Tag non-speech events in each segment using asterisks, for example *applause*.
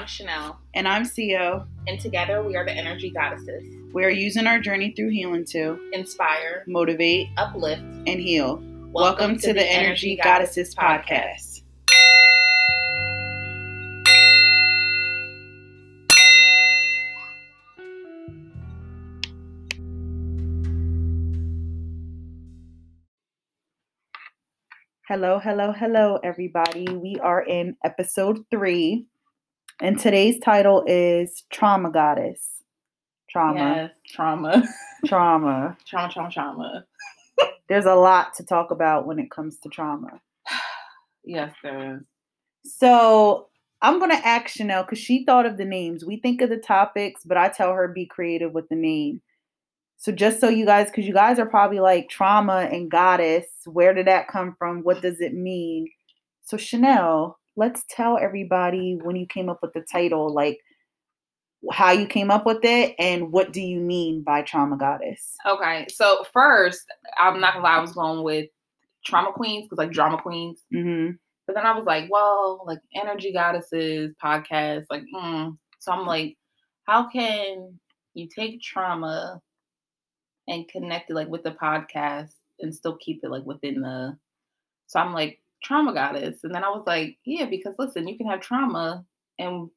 I'm Chanele. And I'm CEO. And together we are the Energy Goddesses. We are using our journey through healing to inspire, motivate, uplift, and heal. Welcome, Welcome to, to, the, Energy, Energy Goddesses, Goddesses podcast. podcast. Hello, hello, hello, everybody. We are in episode three, and today's title is Trauma Goddess. Trauma. Yes, trauma. Trauma. *laughs* trauma, trauma, trauma. There's a lot to talk about when it comes to trauma. *sighs* yes, there is. So I'm going to ask Chanele because she thought of the names. We think of the topics, but I tell her be creative with the name. So just so you guys, because you guys are probably like trauma and goddess, where did that come from? What does it mean? So Chanele, let's tell everybody when you came up with the title, like how you came up with it and what do you mean by trauma goddess? Okay, so first, I'm not gonna lie, I was going with trauma queens because like drama queens. Mm-hmm. But then I was like, well, like energy goddesses podcast, like, mm. so I'm like, how can you take trauma and connect it like with the podcast and still keep it like within the so I'm like trauma goddess. And then I was like, yeah, because listen, you can have trauma and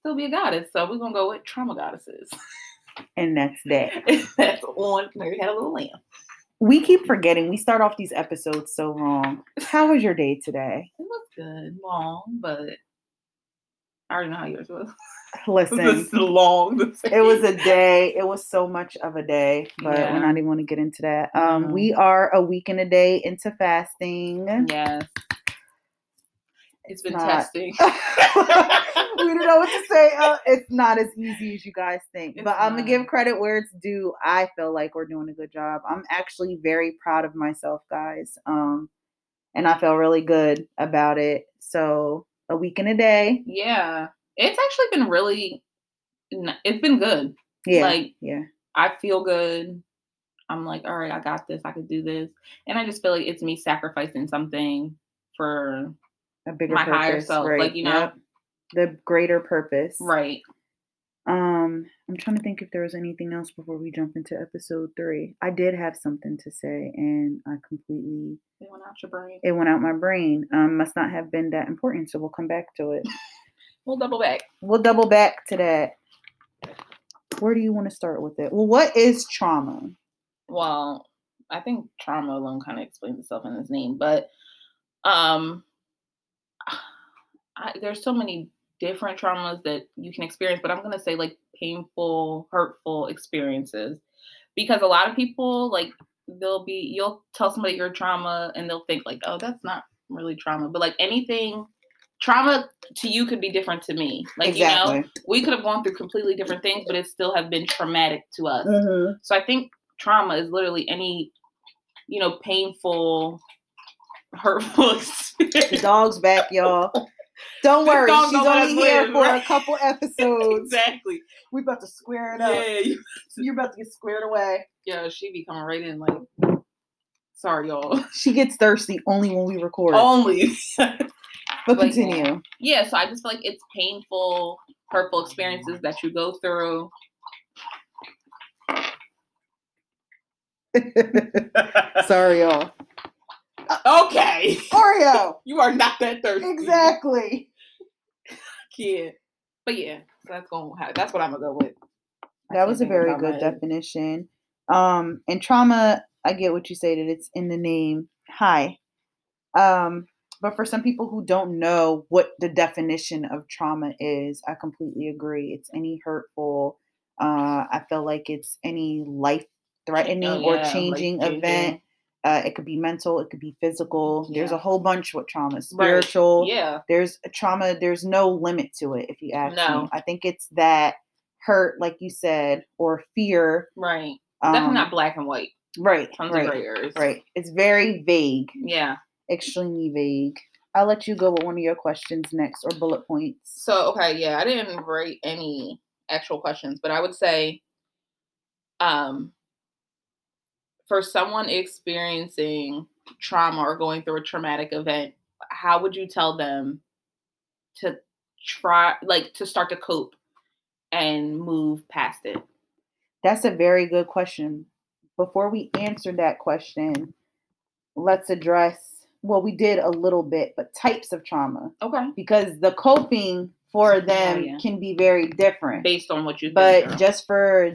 still be a goddess. So we're gonna go with trauma goddesses. And that's that. *laughs* that's on Mary had a little lamb. We keep forgetting. We start off these episodes so wrong. How was your day today? It was good, long, but I already know how yours was. *laughs* *laughs* Listen, long. It was a day. It was so much of a day, but yeah. we're not even going to get into that. Um, mm-hmm. we are a week and a day into fasting. Yes, it's been not, testing. *laughs* we don't know what to say. *laughs* Uh, it's not as easy as you guys think, it's but I'm gonna give credit where it's due. I feel like we're doing a good job. I'm actually very proud of myself, guys. Um, and I feel really good about it. So a week and a day. Yeah it's actually been really it's been good. Yeah. Like yeah. I feel good. I'm like, all right, I got this. I could do this. And I just feel like it's me sacrificing something for a bigger my purpose, higher self. Right. Like, you know, yep. the greater purpose. Right. Um, I'm trying to think if there was anything else before we jump into episode three. I did have something to say and I completely it went out your brain. It went out my brain. Um, must not have been that important, so we'll come back to it. We'll double back. We'll double back to that. Where do you want to start with it? Well, what is trauma? Well, I think trauma alone kind of explains itself in its name, but um, I, there's so many different traumas that you can experience, but I'm gonna say like painful, hurtful experiences because a lot of people like they'll be you'll tell somebody your trauma and they'll think like, oh, that's not really trauma, but like anything trauma to you could be different to me. Like exactly. you know, we could have gone through completely different things, but it still have been traumatic to us. Mm-hmm. So I think trauma is literally any, you know, painful, hurtful *laughs* experience. Dog's back, y'all. Don't worry, she's only here for right? a couple episodes. exactly. We about to square it up. Yeah, you, you're about to get squared away. Yeah, she be coming right in like. Sorry, y'all. She gets thirsty only when we record. Only. *laughs* But like, continue. Yeah, so I just feel like it's painful, hurtful experiences that you go through. *laughs* Sorry, y'all. Okay. Oreo. *laughs* you are not that thirsty. Exactly. Kid. But yeah, so that's going that's what I'm gonna go with. That was a very good definition. Um and trauma, I get what you say that it's in the name. Hi. Um but for some people who don't know what the definition of trauma is, I completely agree. It's any hurtful, uh, I feel like it's any life threatening oh, yeah, or changing event. Uh, it could be mental, it could be physical. Yeah. There's a whole bunch with trauma, spiritual. Right. Yeah. There's trauma, there's no limit to it, if you ask no. me. I think it's that hurt, like you said, or fear. Right. Um, Definitely not black and white. Right. Tons right, of gray areas. Right. It's very vague. Yeah extremely vague. I'll let you go with one of your questions next or bullet points. So, okay, yeah, I didn't write any actual questions, but I would say um for someone experiencing trauma or going through a traumatic event, how would you tell them to try like to start to cope and move past it? That's a very good question. Before we answer that question, let's address well, we did a little bit, but types of trauma. Okay. Because the coping for them oh, yeah. can be very different based on what you. But just for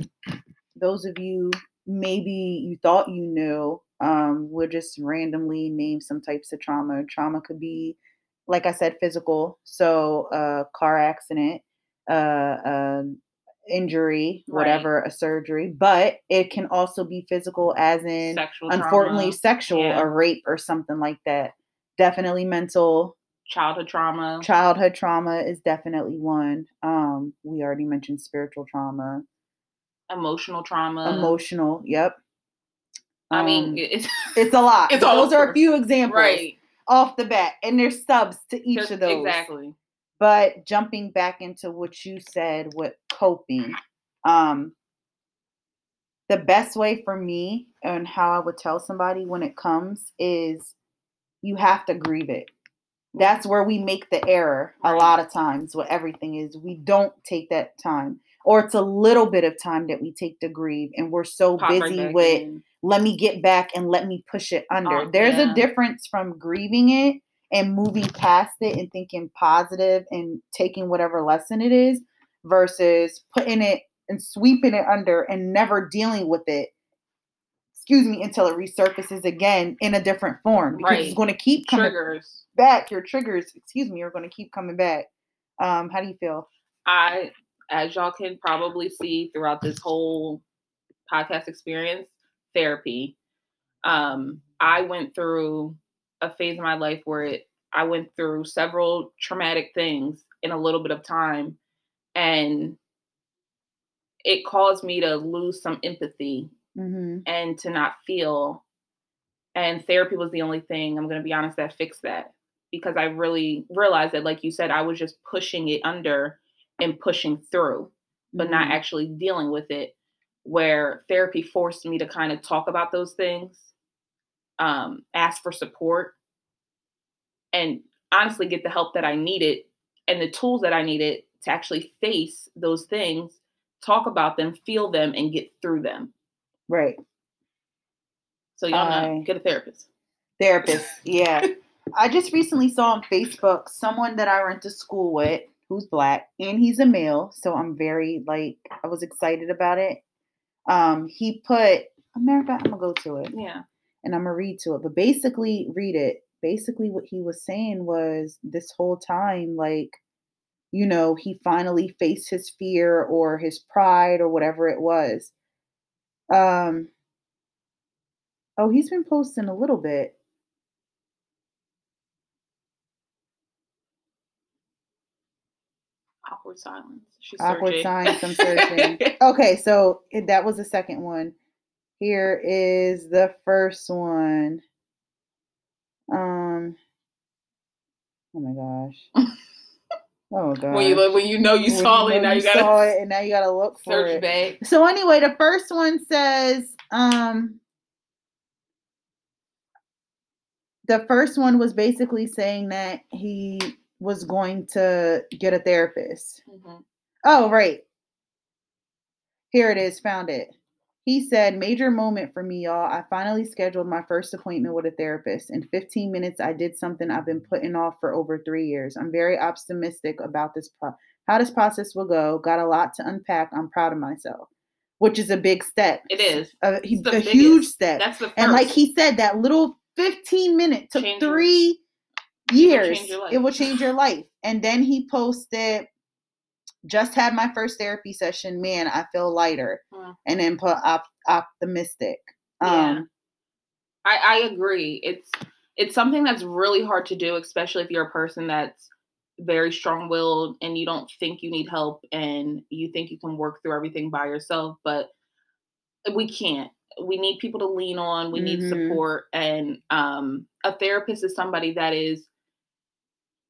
those of you, maybe you thought you knew, um, we'll just randomly name some types of trauma. Trauma could be, like I said, physical. So, uh, car accident, uh, uh, injury, whatever, right. a surgery, but it can also be physical, as in, sexual unfortunately, trauma. sexual, yeah. a rape or something like that. Definitely mental. Childhood trauma. Childhood trauma is definitely one. Um, we already mentioned spiritual trauma. Emotional trauma. Emotional, yep. I mean, um, it's *laughs* it's a lot. It's those are a few examples right. off the bat, and there's subs to each of those. Exactly. But jumping back into what you said with coping, um, the best way for me and how I would tell somebody when it comes is you have to grieve it. That's where we make the error a lot of times. What everything is, we don't take that time, or it's a little bit of time that we take to grieve, and we're so Pop busy with in. let me get back and let me push it under. Oh, There's yeah. a difference from grieving it and moving past it and thinking positive and taking whatever lesson it is versus putting it and sweeping it under and never dealing with it excuse me until it resurfaces again in a different form because right. it's going to keep coming triggers. back your triggers excuse me are going to keep coming back um how do you feel i as y'all can probably see throughout this whole podcast experience therapy um i went through a phase in my life where it, I went through several traumatic things in a little bit of time. And it caused me to lose some empathy mm-hmm. and to not feel. And therapy was the only thing, I'm going to be honest, that fixed that. Because I really realized that, like you said, I was just pushing it under and pushing through, but mm-hmm. not actually dealing with it. Where therapy forced me to kind of talk about those things um, ask for support, and honestly get the help that I needed and the tools that I needed to actually face those things, talk about them, feel them, and get through them. Right. So y'all know, get a therapist. Therapist, *laughs* yeah. I just recently saw on Facebook someone that I went to school with who's black and he's a male, so I'm very like I was excited about it. Um, he put America, I'm gonna go to it. Yeah and I'm gonna read to it. But basically, read it. Basically, what he was saying was this whole time, like, you know, he finally faced his fear or his pride or whatever it was. Um. Oh, he's been posting a little bit. Awkward silence. She's Awkward silence. I'm searching. *laughs* okay, so that was the second one. Here is the first one. Um. Oh my gosh. *laughs* Oh god. When you look, when you know you saw it, now you, you gotta saw it, and now you gotta look for search it. Back. So anyway, the first one says, um, the first one was basically saying that he was going to get a therapist. Mm-hmm. Oh right, here it is. Found it. He said, Major moment for me, y'all. I finally scheduled my first appointment with a therapist. In 15 minutes, I did something I've been putting off for over three years. I'm very optimistic about this, pro- how this process will go. Got a lot to unpack. I'm proud of myself, which is a big step. It is. A, a huge step. That's the first. And like he said, that little 15 minute took change three your, years. It will change your life. And then he posted just had my first therapy session. Man, I feel lighter. And then put op- optimistic. Um, yeah. I, I agree. It's it's something that's really hard to do, especially if you're a person that's very strong willed and you don't think you need help and you think you can work through everything by yourself, but we can't. We need people to lean on, we need mm-hmm. support. And um, a therapist is somebody that is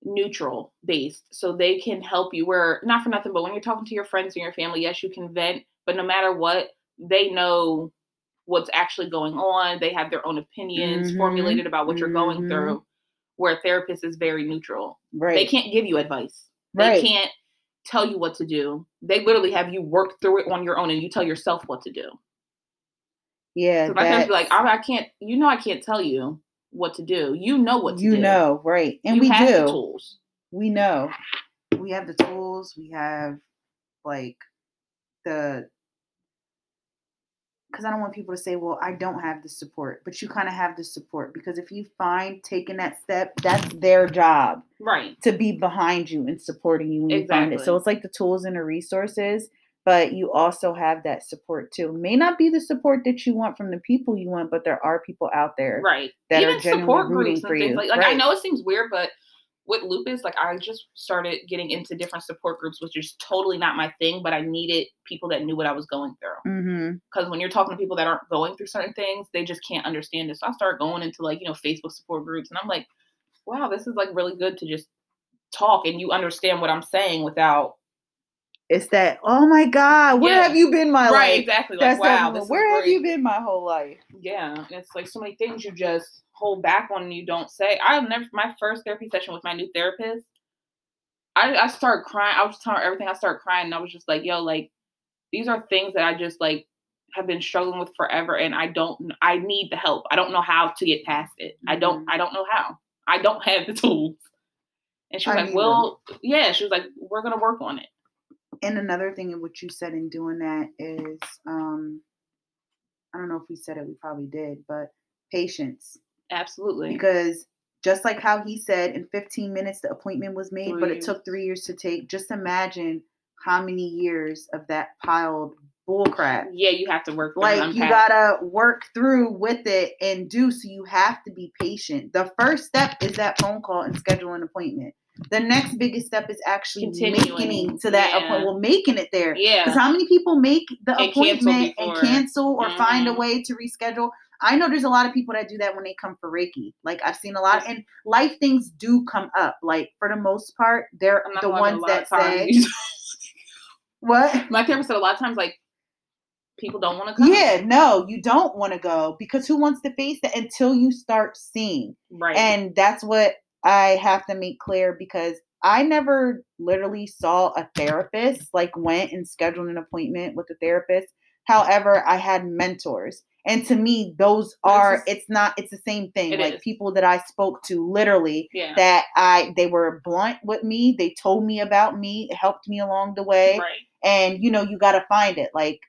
neutral based so they can help you where not for nothing but when you're talking to your friends and your family yes you can vent but no matter what they know what's actually going on they have their own opinions mm-hmm. formulated about what you're going mm-hmm. through where a therapist is very neutral right they can't give you advice Right. They can't tell you what to do. They literally have you work through it on your own and you tell yourself what to do. Yeah. So my parents be like, I, I, can't, you know, I can't tell you what to do. You know what you do. know, right. And you we do. tools. We know. We have the tools. We have like the because I don't want people to say, well, I don't have the support, but you kind of have the support because if you find taking that step, that's their job. Right. To be behind you and supporting you when exactly. you find it. So it's like the tools and the resources, but you also have that support too. May not be the support that you want from the people you want, but there are people out there. Right. That Even are genuinely rooting for you. Like, like right. I know it seems weird, but with lupus, like I just started getting into different support groups, which is totally not my thing, but I needed people that knew what I was going through. Because mm-hmm. when you're talking to people that aren't going through certain things, they just can't understand it. So I started going into like, you know, Facebook support groups, and I'm like, wow, this is like really good to just talk and you understand what I'm saying without. It's that, oh my God, where yeah. have you been my right, life? Right, exactly. Like, That's wow, where have you been my whole life? Yeah. It's like so many things you just hold back on and you don't say. I never my first therapy session with my new therapist. I I started crying. I was telling her everything. I started crying, and I was just like, "Yo, like these are things that I just like have been struggling with forever, and I don't. I need the help. I don't know how to get past it. Mm-hmm. I don't. Mm-hmm. I don't know how. I don't have the tools." And she was I like, "Well, them. yeah." She was like, "We're gonna work on it." And another thing in what you said in doing that is, um, I don't know if we said it. We probably did, but patience Absolutely. Because just like how he said in 15 minutes the appointment was made, three but it took three years to take. Just imagine how many years of that piled bullcrap. Yeah, you have to work. Like you gotta work through with it and do. So you have to be patient. The first step is that phone call and schedule an appointment. The next biggest step is actually making to that yeah. appointment. Well, making it there. Yeah. Because how many people make the and appointment cancel and cancel or mm-hmm. find a mm-hmm. way to reschedule? I know there's a lot of people that do that when they come for Reiki. Like I've seen a lot, and life things do come up. Like for the most part, they're the ones that say. *laughs* what? My therapist said a lot of times, like people don't want to come. Yeah, no, you don't want to go because who wants to face that until you start seeing? Right. And that's what I have to make clear because I never literally saw a therapist, like went and scheduled an appointment with a therapist. However, I had mentors and to me those are it's not it's the same thing like is. people that i spoke to literally yeah. that i they were blunt with me they told me about me it helped me along the way right. and you know you got to find it like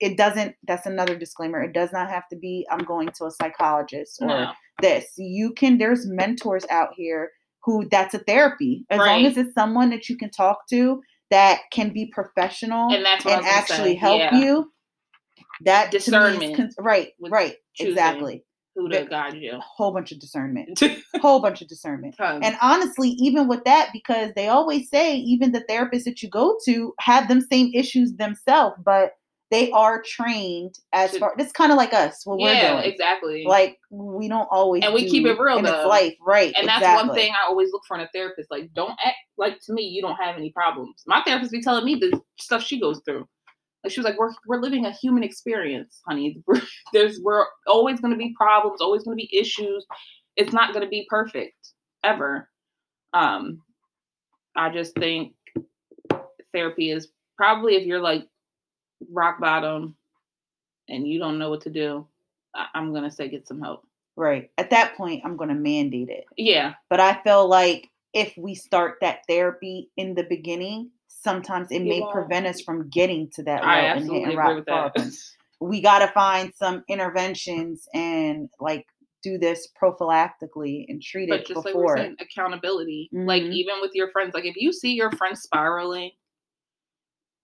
it doesn't that's another disclaimer it does not have to be i'm going to a psychologist or no. this you can there's mentors out here who that's a therapy as right. long as it's someone that you can talk to that can be professional and, that's and actually help yeah. you that discernment, con- right, right, exactly. Who to guide you? A whole bunch of discernment, a *laughs* whole bunch of discernment. Tons. And honestly, even with that, because they always say even the therapists that you go to have them same issues themselves, but they are trained as to, far. It's kind of like us. What yeah, we're doing. exactly. Like we don't always, and we keep it real though. life, right? And exactly. that's one thing I always look for in a therapist. Like, don't act like to me you don't have any problems. My therapist be telling me the stuff she goes through. Like she was like, we're we're living a human experience, honey. We're, *laughs* there's we're always going to be problems, always going to be issues. It's not going to be perfect ever. Um, I just think therapy is probably if you're like rock bottom and you don't know what to do, I- I'm gonna say get some help. Right. At that point, I'm gonna mandate it. Yeah. But I feel like if we start that therapy in the beginning, sometimes it may prevent us from getting to that I absolutely agree with that. we got to find some interventions and like do this prophylactically and treat but it just before. Like saying, accountability. Mm-hmm. Like even with your friends, like if you see your friend spiraling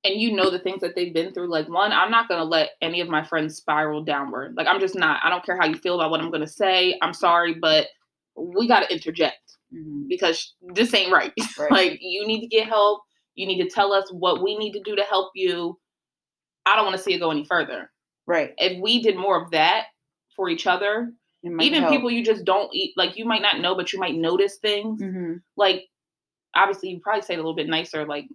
and you know the things that they've been through, like one, I'm not gonna let any of my friends spiral downward. Like I'm just not. I don't care how you feel about what I'm gonna say. I'm sorry, but we gotta interject mm-hmm. because this ain't right. *laughs* right. like you need to get help. You need to tell us what we need to do to help you. I don't want to see it go any further. Right. If we did more of that for each other, even help. people you just don't eat, like you might not know, but you might notice things. Mm-hmm. Like, obviously, you probably say it a little bit nicer, like,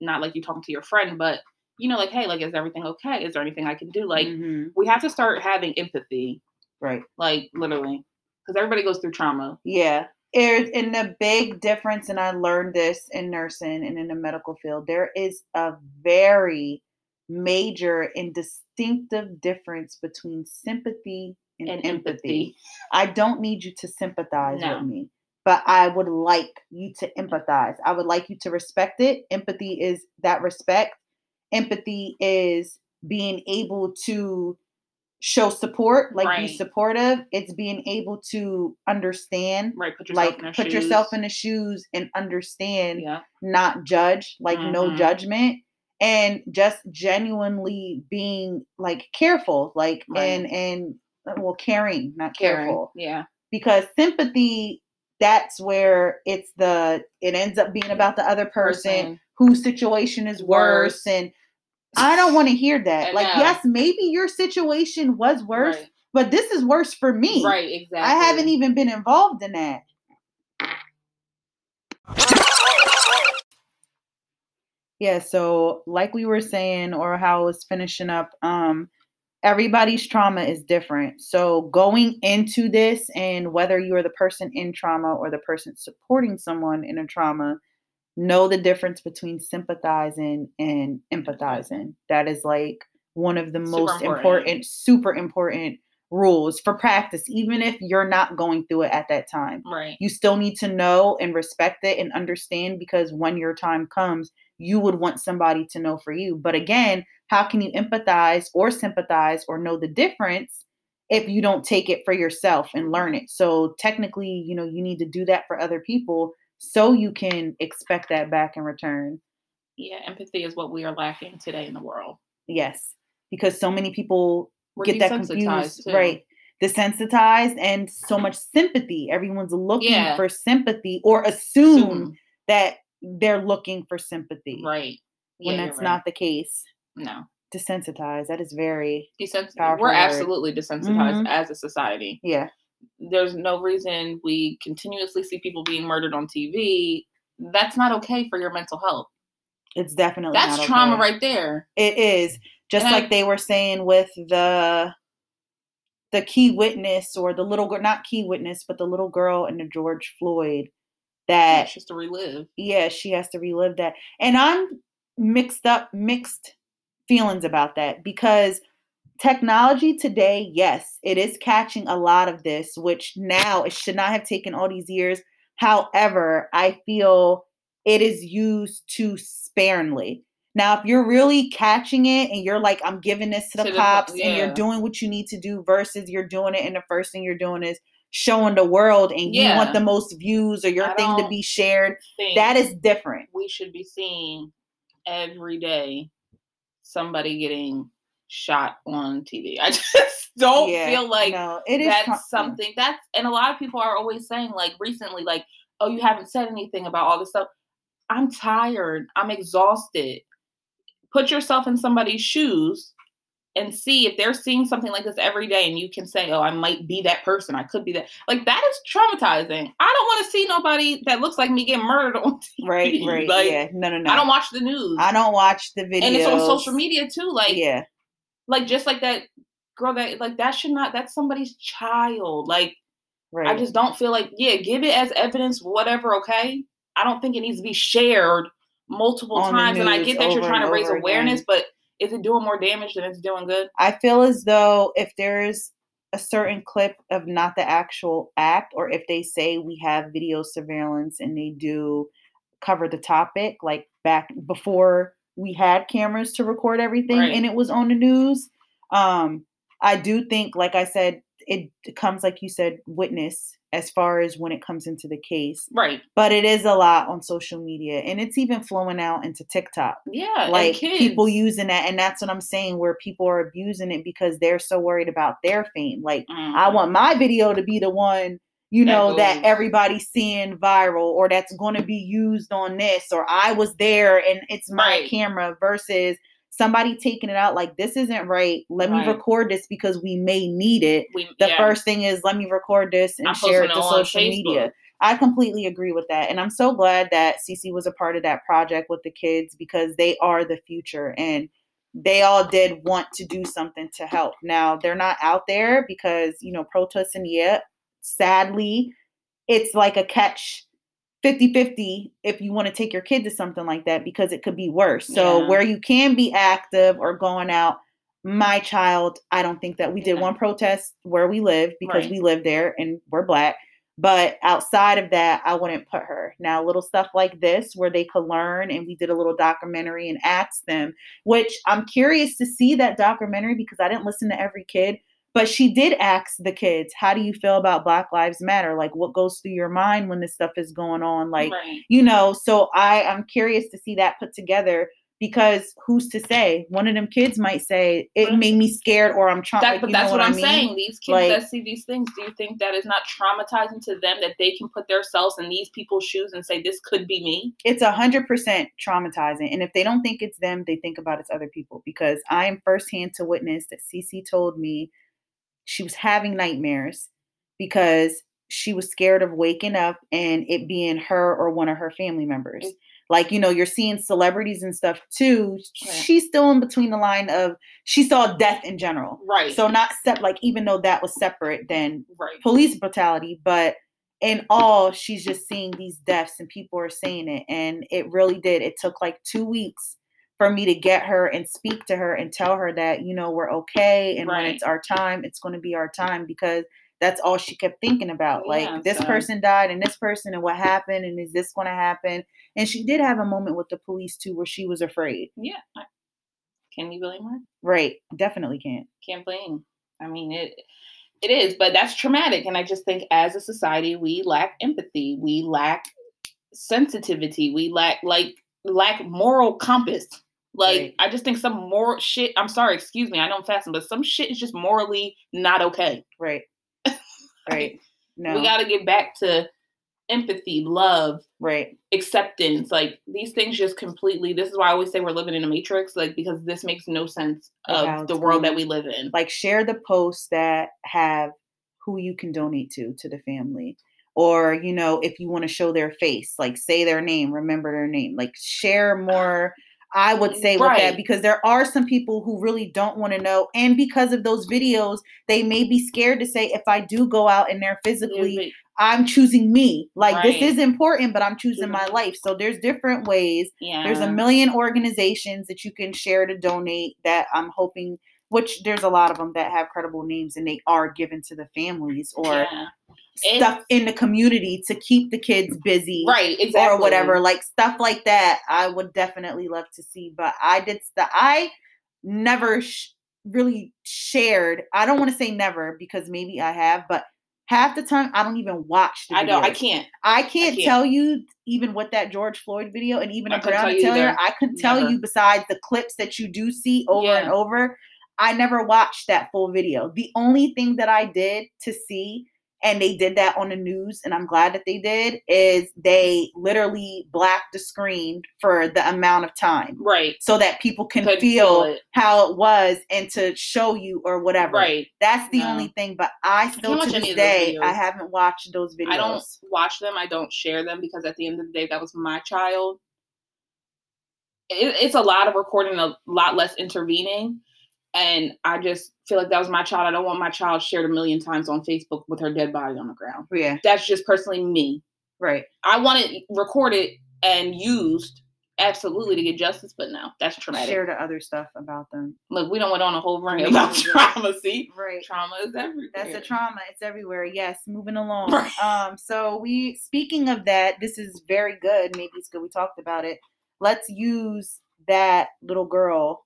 not like you talking to your friend, but you know, like, hey, like, is everything okay? Is there anything I can do? Like, mm-hmm. we have to start having empathy. Right. Like, literally. Because everybody goes through trauma. Yeah. In the big difference, and I learned this in nursing and in the medical field, there is a very major and distinctive difference between sympathy and, and empathy. empathy. I don't need you to sympathize no. with me, but I would like you to empathize. I would like you to respect it. Empathy is that respect. Empathy is being able to show support, like right. be supportive. It's being able to understand, right? Put like put shoes. yourself in the shoes and understand, yeah. not judge, like mm-hmm. no judgment, and just genuinely being like careful, like right. and and uh, well, caring, not caring. careful, yeah. Because sympathy, that's where it's the it ends up being about the other person, person. whose situation is worse, worse and I don't want to hear that. like, yes, maybe your situation was worse, right. but this is worse for me. Right, exactly. I haven't even been involved in that. Yeah, so like we were saying, or how I was finishing up, um, everybody's trauma is different. So going into this, and whether you are the person in trauma or the person supporting someone in a trauma, know the difference between sympathizing and empathizing. That is like one of the super most important. important, super important rules for practice, even if you're not going through it at that time. Right. You still need to know and respect it and understand because when your time comes, you would want somebody to know for you. But again, how can you empathize or sympathize or know the difference if you don't take it for yourself and learn it? So technically, you know, you need to do that for other people so you can expect that back in return. Yeah, empathy is what we are lacking today in the world. Yes, because so many people We're get that confused, too. right? Desensitized and so much sympathy. Everyone's looking yeah. for sympathy or assume, assume, that they're looking for sympathy, right? Yeah, when that's right. not the case. No, desensitized. That is very desensitized. We're word. absolutely desensitized mm-hmm. as a society. Yeah, there's no reason we continuously see people being murdered on TV. That's not okay for your mental health. It's definitely that's trauma okay. right there. It is just and like I, they were saying with the the key witness or the little girl, not key witness, but the little girl in the George Floyd. That she has to relive. Yeah, she has to relive that, and I'm mixed up, mixed feelings about that because technology today, yes, it is catching a lot of this, which now it should not have taken all these years. However, I feel it is used too sparingly. Now, if you're really catching it and you're like, I'm giving this to the to cops the, yeah. and you're doing what you need to do versus you're doing it and the first thing you're doing is showing the world and yeah. you want the most views or your I thing to be shared, that is different. We should be seeing every day somebody getting shot on TV. *laughs* I just don't yeah, feel like no, it is that's something that's and a lot of people are always saying like recently like oh you haven't said anything about all this stuff. I'm tired. I'm exhausted. Put yourself in somebody's shoes and see if they're seeing something like this every day and you can say, "Oh, I might be that person. I could be that." Like that is traumatizing. I don't want to see nobody that looks like me get murdered *laughs* on TV. Right, right. Like, yeah. No, no, no. I don't watch the news. I don't watch the videos. And it's on social media too. Like, yeah like just like that girl that like that should not that's somebody's child like right. i just don't feel like yeah give it as evidence whatever okay i don't think it needs to be shared multiple On times and i get that you're trying to raise awareness again. but is it doing more damage than it's doing good i feel as though if there's a certain clip of not the actual act or if they say we have video surveillance and they do cover the topic like back before we had cameras to record everything right. and it was on the news. Um, I do think, like I said, it comes like you said, witness as far as when it comes into the case. Right. But it is a lot on social media and it's even flowing out into TikTok. Yeah. Like people using that. And that's what I'm saying, where people are abusing it because they're so worried about their fame. Like, mm-hmm. I want my video to be the one you know, that, that everybody's seeing viral or that's going to be used on this or I was there and it's my right. camera versus somebody taking it out like this isn't right. Let right. me record this because we may need it. We, the yeah. first thing is let me record this and I'm share it to social media. I completely agree with that. And I'm so glad that Cece was a part of that project with the kids because they are the future and they all did want to do something to help. Now they're not out there because, you know, protesting yet sadly, it's like a catch 50-50 if you want to take your kid to something like that because it could be worse. So Yeah. where you can be active or going out, my child, I don't think that we did Yeah. one protest where we live because Right. we live there and we're black. But outside of that, I wouldn't put her. Now, little stuff like this where they could learn, and we did a little documentary and asked them, which I'm curious to see that documentary because I didn't listen to every kid. But she did ask the kids, How do you feel about Black Lives Matter? Like, what goes through your mind when this stuff is going on? Like, right. you know, so I, I'm curious to see that put together because who's to say? One of them kids might say, It made me scared, or I'm trying. That, like, but that's what, I I'm mean? saying. These kids Like- that see these things, do you think that is not traumatizing to them that they can put themselves in these people's shoes and say, "This could be me"? it's a hundred percent traumatizing. And if they don't think it's them, they think about it's other people. Because I am firsthand to witness that Cece told me she was having nightmares because she was scared of waking up and it being her or one of her family members. Mm. Like, you know, you're seeing celebrities and stuff too. She's still in between the line of she saw death in general. Right. So not sep like even though that was separate than right. police brutality, but in all, she's just seeing these deaths and people are saying it. And it really did. It took like two weeks for me to get her and speak to her and tell her that, you know, we're okay. And when it's our time, it's going to be our time because that's all she kept thinking about. Yeah, like, this so- person died and this person and what happened and is this going to happen? And she did have a moment with the police too where she was afraid. Yeah. Can you blame her? Right. Definitely can't. Can't blame. I mean, it it is, but that's traumatic. And I just think as a society, we lack empathy. We lack sensitivity. We lack like lack moral compass. Like Right. I just think some more shit. I'm sorry, excuse me. I know I'm fasting, but some shit is just morally not okay. Right. *laughs* Right. No. We got to get back to empathy, love, right. acceptance. Like these things just completely. This is why I always say we're living in a matrix. Like because this makes no sense Of of the world that we live in. like share the posts that have who you can donate to to the family or you know if you want to show their face like say their name remember their name like share *sighs* more i would say with that because there are some people who really don't want to know and because of those videos they may be scared to say if i do go out and they're physically i'm choosing me. Like this is important but i'm choosing Choosing my mm-hmm. life. So there's different ways. Yeah. there's a million organizations that you can share to donate that I'm hoping, which there's a lot of them that have credible names and they are given to the families or Yeah. Stuff in the community to keep the kids busy right exactly or whatever. Like stuff like that, I would definitely love to see. But I did stuff, I never sh- really shared. I don't want to say never because maybe I have, but half the time I don't even watch the I know I can't. I can't, can't. tell you even with that George Floyd video and even I Breonna Taylor. I couldn't tell you besides the clips that you do see over and over. I never watched that full video. The only thing that I did to see, and they did that on the news, and I'm glad that they did, is they literally blacked the screen for the amount of time Right. so that people can Could feel, feel it. how it was and to show you or whatever. Right. That's the only thing. But I still to this day, I haven't watched those videos. I don't watch them. I don't share them because at the end of the day, that was my child. It, it's a lot of recording, a lot less intervening. And I just feel like that was my child. I don't want my child shared a million times on Facebook with her dead body on the ground. Yeah, That's just personally me. right. I want it recorded and used absolutely to get justice, but no, that's traumatic. Share the other stuff about them. Look, we don't went on a whole rant *laughs* about trauma. See, Right. trauma is everywhere. That's a trauma. It's everywhere. Yes, moving along. Right. Um, so we speaking of that, this is very good. Maybe it's good we talked about it. Let's use that little girl,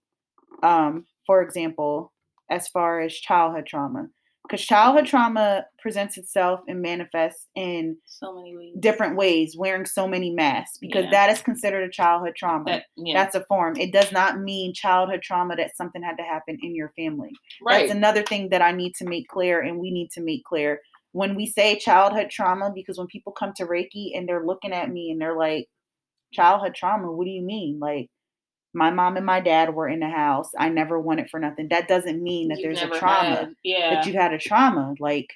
um, for example, as far as childhood trauma. Because childhood trauma presents itself and manifests in So many ways. different ways, wearing so many masks, because Yeah. that is considered a childhood trauma. That, yeah, That's a form. It does not mean childhood trauma that something had to happen in your family. right. That's another thing that I need to make clear and we need to make clear. When we say childhood trauma, because when people come to Reiki and they're looking at me and they're like, childhood trauma, what do you mean? Like, my mom and my dad were in the house. I never wanted for nothing. That doesn't mean that You've there's a trauma, had- yeah. that you've had a trauma. Like,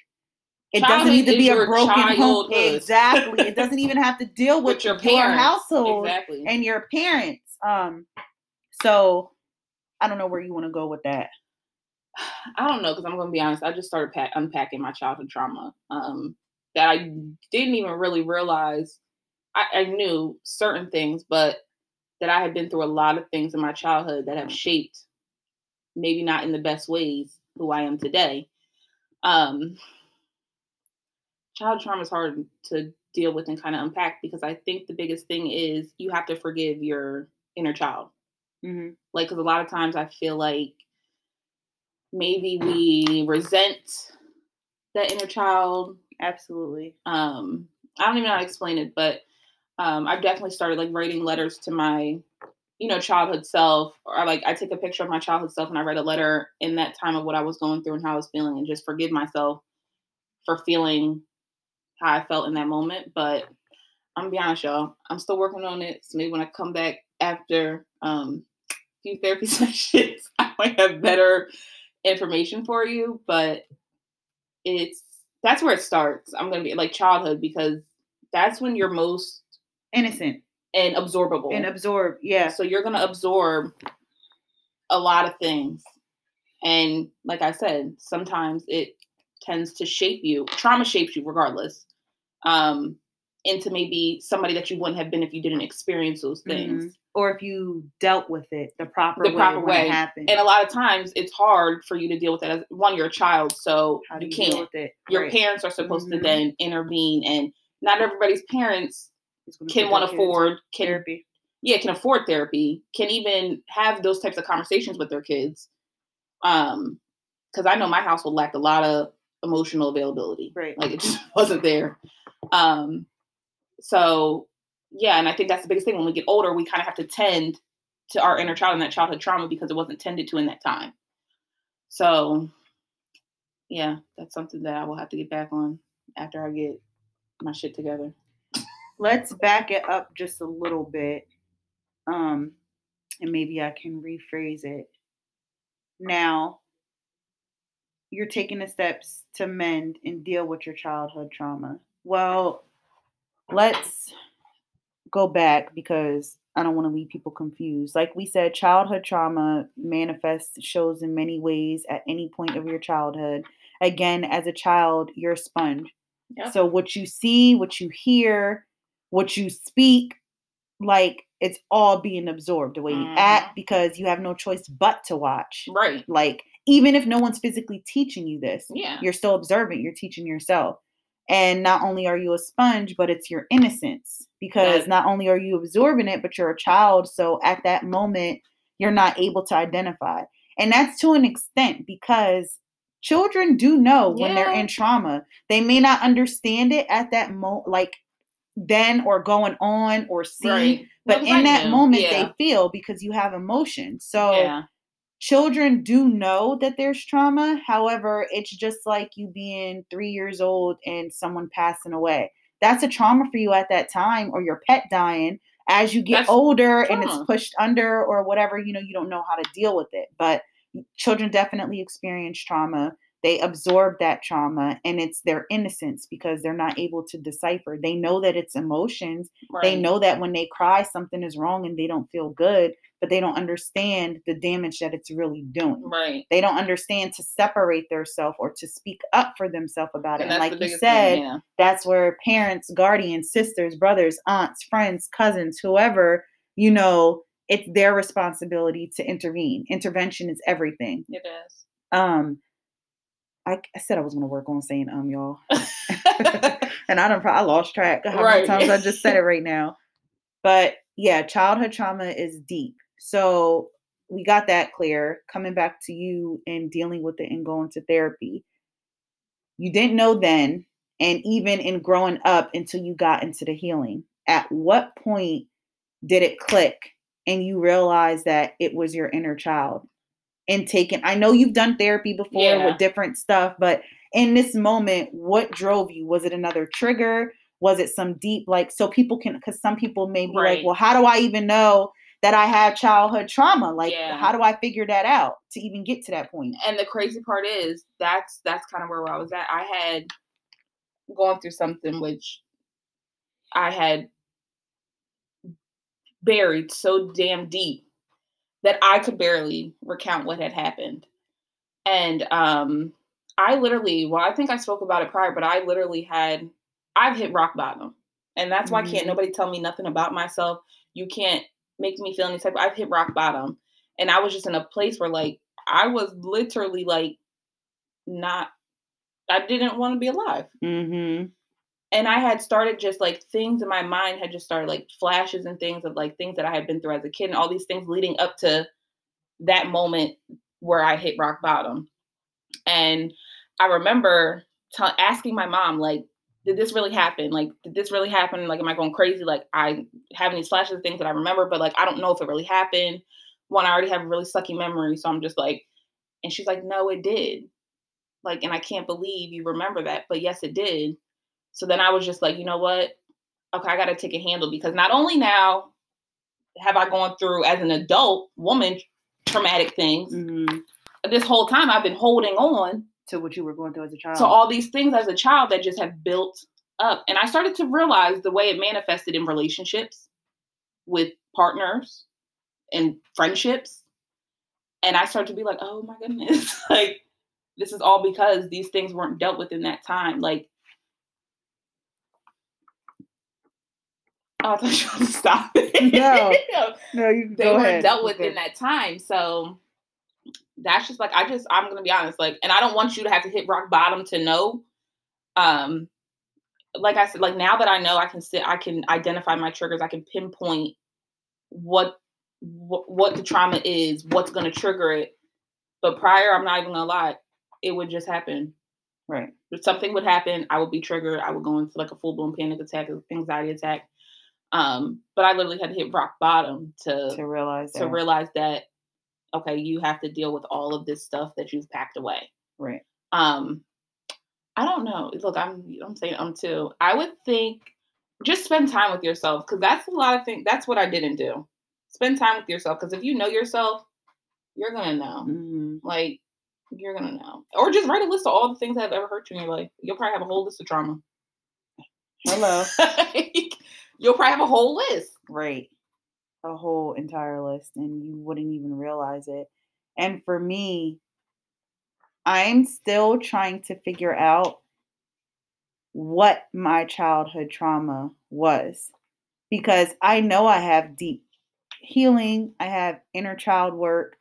it doesn't Childhood need to be a broken home. Exactly. It *laughs* doesn't even have to deal with, with your your parents. household Exactly. and your parents. Um, so I don't know where you want to go with that. I don't know because I'm going to be honest. I just started pack- unpacking my childhood trauma. Um, that I didn't even really realize. I, I knew certain things, but that I had been through a lot of things in my childhood that have shaped, maybe not in the best ways, who I am today. Um, child trauma is hard to deal with and kind of unpack because I think the biggest thing is you have to forgive your inner child. Mm-hmm. Like, because a lot of times I feel like maybe we resent that inner child. Absolutely. Um, I don't even know how to explain it, but um, I've definitely started like writing letters to my, you know, childhood self, or like I take a picture of my childhood self and I write a letter in that time of what I was going through and how I was feeling, and just forgive myself for feeling how I felt in that moment. But I'm gonna be honest, y'all, I'm still working on it. So maybe when I come back after um, a few therapy *laughs* sessions, I might have better information for you. But it's that's where it starts. I'm gonna be like childhood because that's when you're most innocent and absorbable and absorb. Yeah. So you're gonna absorb a lot of things, and like I said, sometimes it tends to shape you. Trauma shapes you regardless. Um, into maybe somebody that you wouldn't have been if you didn't experience those things. Mm-hmm. Or if you dealt with it the proper the way proper way. Happened. And a lot of times it's hard for you to deal with it as one, you're a child, so you, you, can't. Your right. parents are supposed mm-hmm. to then intervene and not everybody's parents can want afford can therapy. Yeah, can afford therapy, can even have those types of conversations with their kids. Um, because I know my household lacked a lot of emotional availability. Right. Like it just *laughs* wasn't there. Um, so yeah, and I think that's the biggest thing. When we get older, we kind of have to tend to our inner child and that childhood trauma because it wasn't tended to in that time. So yeah, that's something that I will have to get back on after I get my shit together. Let's back it up just a little bit. Um, and maybe I can rephrase it. Now, you're taking the steps to mend and deal with your childhood trauma. Well, let's go back because I don't want to leave people confused. Like we said, childhood trauma manifests, shows in many ways at any point of your childhood. Again, as a child, you're a sponge. Yep. So what you see, what you hear, what you speak, like it's all being absorbed the way you mm-hmm. act because you have no choice but to watch. Right. Like even if no one's physically teaching you this, yeah. you're still observant, you're teaching yourself. And not only are you a sponge, but it's your innocence because not only are you absorbing it, but you're a child. So at that moment, you're not able to identify. And that's to an extent because children do know when they're in trauma. They may not understand it at that moment, like then or going on or see, right. but in that moment, yeah. they feel because you have emotion. So yeah children do know that there's trauma. However, it's just like you being three years old and someone passing away. That's a trauma for you at that time, or your pet dying. As you get That's older trauma. and it's pushed under or whatever, you know, you don't know how to deal with it. But children definitely experience trauma they absorb that trauma and it's their innocence because they're not able to decipher. They know that it's emotions. Right. they know that when they cry something is wrong and they don't feel good but they don't understand the damage that it's really doing. Right. They don't understand to separate themselves or to speak up for themselves about and it and like you said thing, yeah. that's where parents guardians sisters brothers aunts friends cousins whoever you know it's their responsibility to intervene. Intervention is everything. It is. Um I, I said I was going to work on saying um, y'all, *laughs* *laughs* and I don't. I lost track of how right. many times I just said it *laughs* right now. But yeah, childhood trauma is deep. So we got that clear. Coming back to you and dealing with it and going to therapy. You didn't know then, and even in growing up until you got into the healing. At what point did it click and you realized that it was your inner child? And taken i know you've done therapy before yeah. with different stuff but in this moment what drove you was it another trigger was it some deep like so people can because some people may be right. like well how do i even know that i have childhood trauma like yeah. how do i figure that out to even get to that point and the crazy part is that's that's kind of where i was at i had gone through something which i had buried so damn deep that I could barely recount what had happened. And um, I literally, well, I think I spoke about it prior, but I literally had I've hit rock bottom. And that's why mm-hmm. can't nobody tell me nothing about myself. You can't make me feel any type. Of, I've hit rock bottom. And I was just in a place where like I was literally like not I didn't want to be alive. Mm-hmm. And I had started just like things in my mind had just started like flashes and things of like things that I had been through as a kid and all these things leading up to that moment where I hit rock bottom. And I remember t- asking my mom, like, did this really happen? Like, did this really happen? Like, am I going crazy? Like, I having these flashes of things that I remember, but like, I don't know if it really happened. One, I already have a really sucky memory. So I'm just like, and she's like, no, it did. Like, and I can't believe you remember that, but yes, it did. So then I was just like, you know what? Okay, I got to take a handle because not only now have I gone through as an adult woman traumatic things, mm-hmm. this whole time I've been holding on to what you were going through as a child. To all these things as a child that just have built up. And I started to realize the way it manifested in relationships with partners and friendships. And I started to be like, oh my goodness, *laughs* like this is all because these things weren't dealt with in that time. Like, oh, I thought you wanted to stop. no, *laughs* no, you they weren't ahead. dealt with okay. in that time. So that's just like I just I'm gonna be honest, like, and I don't want you to have to hit rock bottom to know. Um, like I said, like now that I know, I can sit, I can identify my triggers, I can pinpoint what what, what the trauma is, what's gonna trigger it. But prior, I'm not even gonna lie, it would just happen. Right. If something would happen, I would be triggered. I would go into like a full blown panic attack, anxiety attack. Um, but I literally had to hit rock bottom to to realize to that. realize that okay, you have to deal with all of this stuff that you've packed away. Right. Um, I don't know. Look, I'm I'm saying I'm too. I would think just spend time with yourself because that's a lot of things. That's what I didn't do. Spend time with yourself because if you know yourself, you're gonna know. Mm-hmm. Like you're gonna know, or just write a list of all the things that have ever hurt you in your life. You'll probably have a whole list of trauma. Hello. *laughs* You'll probably have a whole list. Right a whole entire list and you wouldn't even realize it. And for me, I'm still trying to figure out what my childhood trauma was because I know I have deep healing, I have inner child work,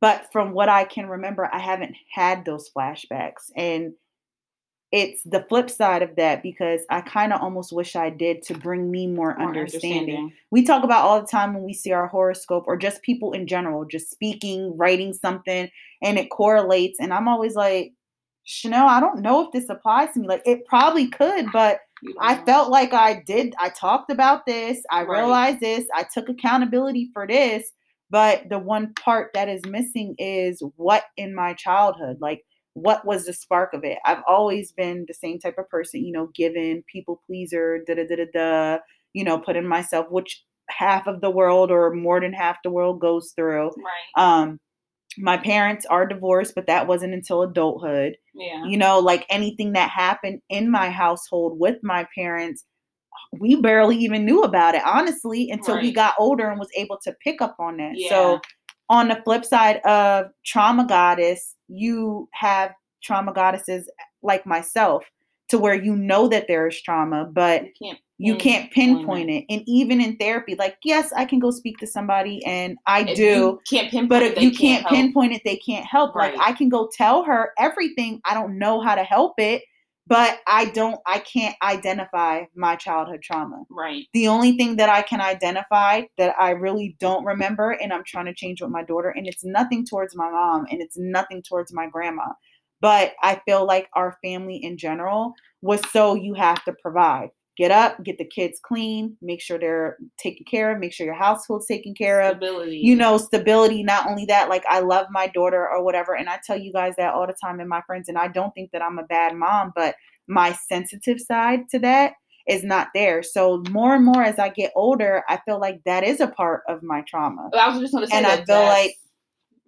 but from what I can remember, I haven't had those flashbacks. And it's the flip side of that because I kind of almost wish I did to bring me more, more understanding. understanding. We talk about all the time when we see our horoscope or just people in general, just speaking, writing something, and it correlates. And I'm always like, Chanele, I don't know if this applies to me. Like it probably could, *sighs* but I felt like I did. I talked about this. I right. realized this. I took accountability for this. But the one part that is missing is what in my childhood, like what was the spark of it? I've always been the same type of person, you know, given, people pleaser, da da da da da, you know, putting myself, which half of the world or more than half the world goes through. Right. Um, my parents are divorced, but that wasn't until adulthood. Yeah. You know, like anything that happened in my household with my parents, we barely even knew about it, honestly, until right. we got older and was able to pick up on that. Yeah. So on the flip side of trauma goddess, you have trauma goddesses like myself to where you know that there is trauma, but you can't, you can't pinpoint it. And even in therapy, like yes, I can go speak to somebody, and I if do. can't pinpoint, but if you can't, can't pinpoint it, they can't help. Right. Like I can go tell her everything. I don't know how to help it, but I don't, I can't identify my childhood trauma. Right. The only thing that I can identify that I really don't remember, and I'm trying to change with my daughter, and it's nothing towards my mom and it's nothing towards my grandma, but I feel like our family in general was so you have to provide get up, get the kids clean, make sure they're taken care of, make sure your household's taken care of. Stability. You know, stability. Not only that, like I love my daughter or whatever, and I tell you guys that all the time and my friends, and I don't think that I'm a bad mom, but my sensitive side to that is not there. So more and more as I get older, I feel like that is a part of my trauma. I was just going to say, and I feel like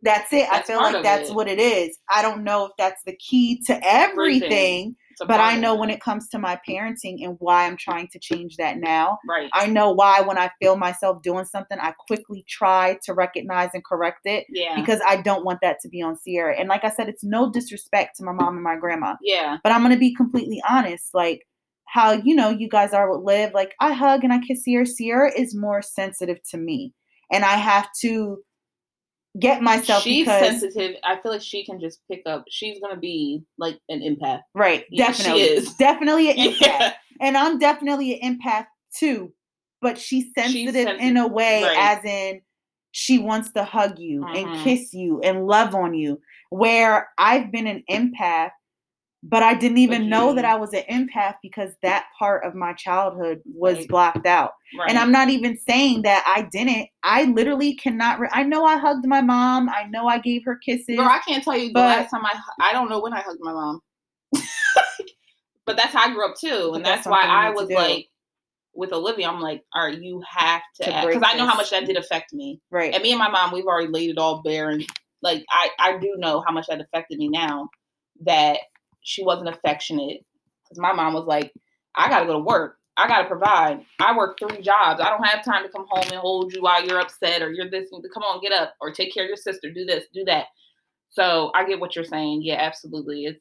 that's it. That's I feel like that's it. what it is. I don't know if that's the key to everything. everything but I know when it comes to my parenting and why I'm trying to change that now. Right. I know why when I feel myself doing something, I quickly try to recognize and correct it. Yeah. Because I don't want that to be on Sierra. And like I said, it's no disrespect to my mom and my grandma. Yeah. But I'm gonna be completely honest. Like how you know you guys are with Liv. Like I hug and I kiss Sierra. Sierra is more sensitive to me, and I have to get myself. She's because, sensitive. I feel like she can just pick up. She's gonna be like an empath. Right. Yeah, definitely. she is. Definitely an *laughs* empath. Yeah. And I'm definitely an empath too. But she's sensitive, in sensitive, a way right. as in she wants to hug you and Mhm. kiss you and love on you. Where I've been an empath, but I didn't even know that mm-hmm. I was an empath because that part of my childhood was Right. blocked out. Right. And I'm not even saying that I didn't. I literally cannot. Re- I know I hugged my mom. I know I gave her kisses. Girl, I can't tell you the But- last time I I don't know when I hugged my mom. *laughs* but that's how I grew up too, and that's that's, why I was like with Olivia. I'm like, all right, you have to, To because I know how much that did affect me. right. And me and my mom, we've already laid it all bare, and like I I do know how much that affected me now that she wasn't affectionate because my mom was like, I got to go to work. I got to provide. I work three jobs. I don't have time to come home and hold you while you're upset or you're this. Come on, get up or take care of your sister. Do this, do that. So I get what you're saying. Yeah, absolutely. It's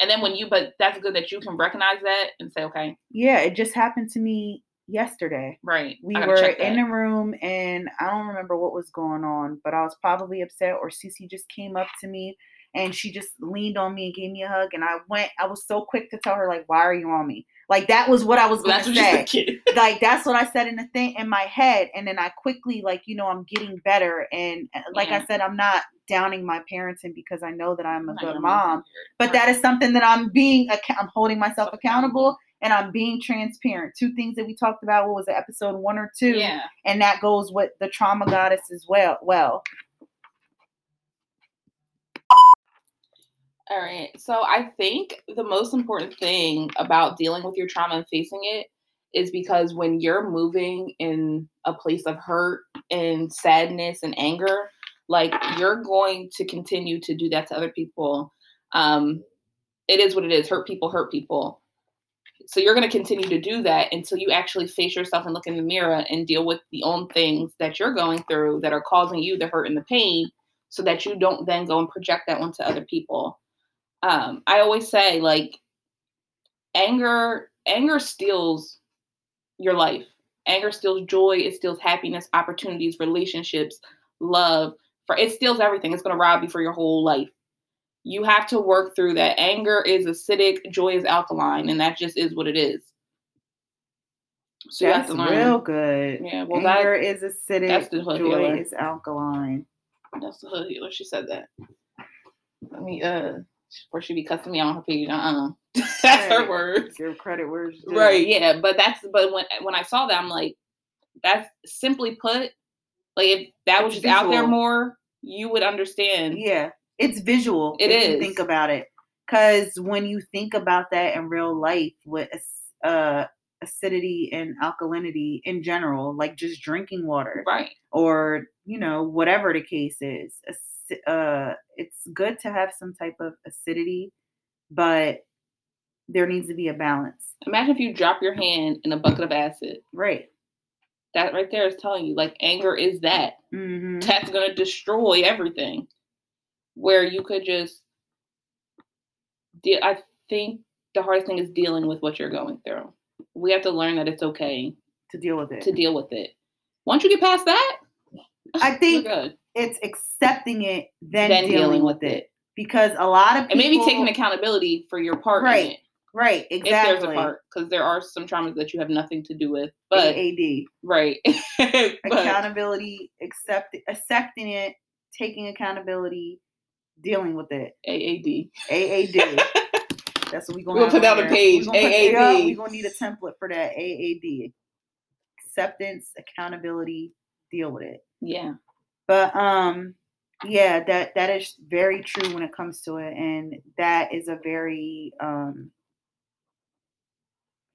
and then when you, but that's good that you can recognize that and say, okay, Yeah, it just happened to me yesterday. right. We were in a room and I don't remember what was going on, but I was probably upset or Cece just came up to me and she just leaned on me and gave me a hug and I went I was so quick to tell her like why are you on me? Like that was what I was going to say. *laughs* like that's what I said in the thing in my head, and then I quickly like you know I'm getting better, and uh, like I said, I'm not downing my parenting because I know that I'm a good mom, but that is something that I'm being I'm holding myself accountable, and I'm being transparent. Two things that we talked about. What was it, episode one or two? Yeah. and that goes with the trauma goddess as well. Well, All right. So I think the most important thing about dealing with your trauma and facing it is because when you're moving in a place of hurt and sadness and anger, like you're going to continue to do that to other people. Um, it is what it is. Hurt people hurt people. So you're going to continue to do that until you actually face yourself and look in the mirror and deal with the own things that you're going through that are causing you the hurt and the pain so that you don't then go and project that onto other people um, I always say like anger anger steals your life. Anger steals joy, it steals happiness, opportunities, relationships, love. For it steals everything. It's gonna rob you for your whole life. You have to work through that. Anger is acidic, joy is alkaline, and that just is what it is. So that's to real good. Yeah, well Anger that is acidic. that's the hood joy healer. is alkaline. that's the hood healer. She said that. Let me uh before she be cussing me on her page. Uh-uh. *laughs* that's her words. Give credit words. Right, yeah, but that's but when when I saw that, I'm like, that's simply put, like if that was It's just out there more, you would understand. Yeah, it's visual. It if you think about it, because when you think about that in real life with uh, acidity and alkalinity in general, like just drinking water Right. or you know whatever the case is, uh, it's good to have some type of acidity, but there needs to be a balance. Imagine if you drop your hand in a bucket of acid. Right. That right there is telling you, like, anger is that. hmm That's gonna destroy everything. Where you could just deal. I think the hardest thing is dealing with what you're going through. We have to learn that it's okay To deal with it. to deal with it. Once you get past that, I you're think good. It's accepting it, then, Then dealing, with it. Because a lot of and maybe taking accountability for your part Right, in it, right, if exactly. there's a part, because there are some traumas that you have nothing to do with. But AAD. right, *laughs* but, accountability, accept accepting it, taking accountability, dealing with it. AAD. AAD. *laughs* That's what we're gonna have put down the page, We gonna put- AAD. yeah, we gonna need a template for that. AAD. Acceptance, accountability, deal with it. Yeah, But um yeah, that that is very true when it comes to it. And that is a very um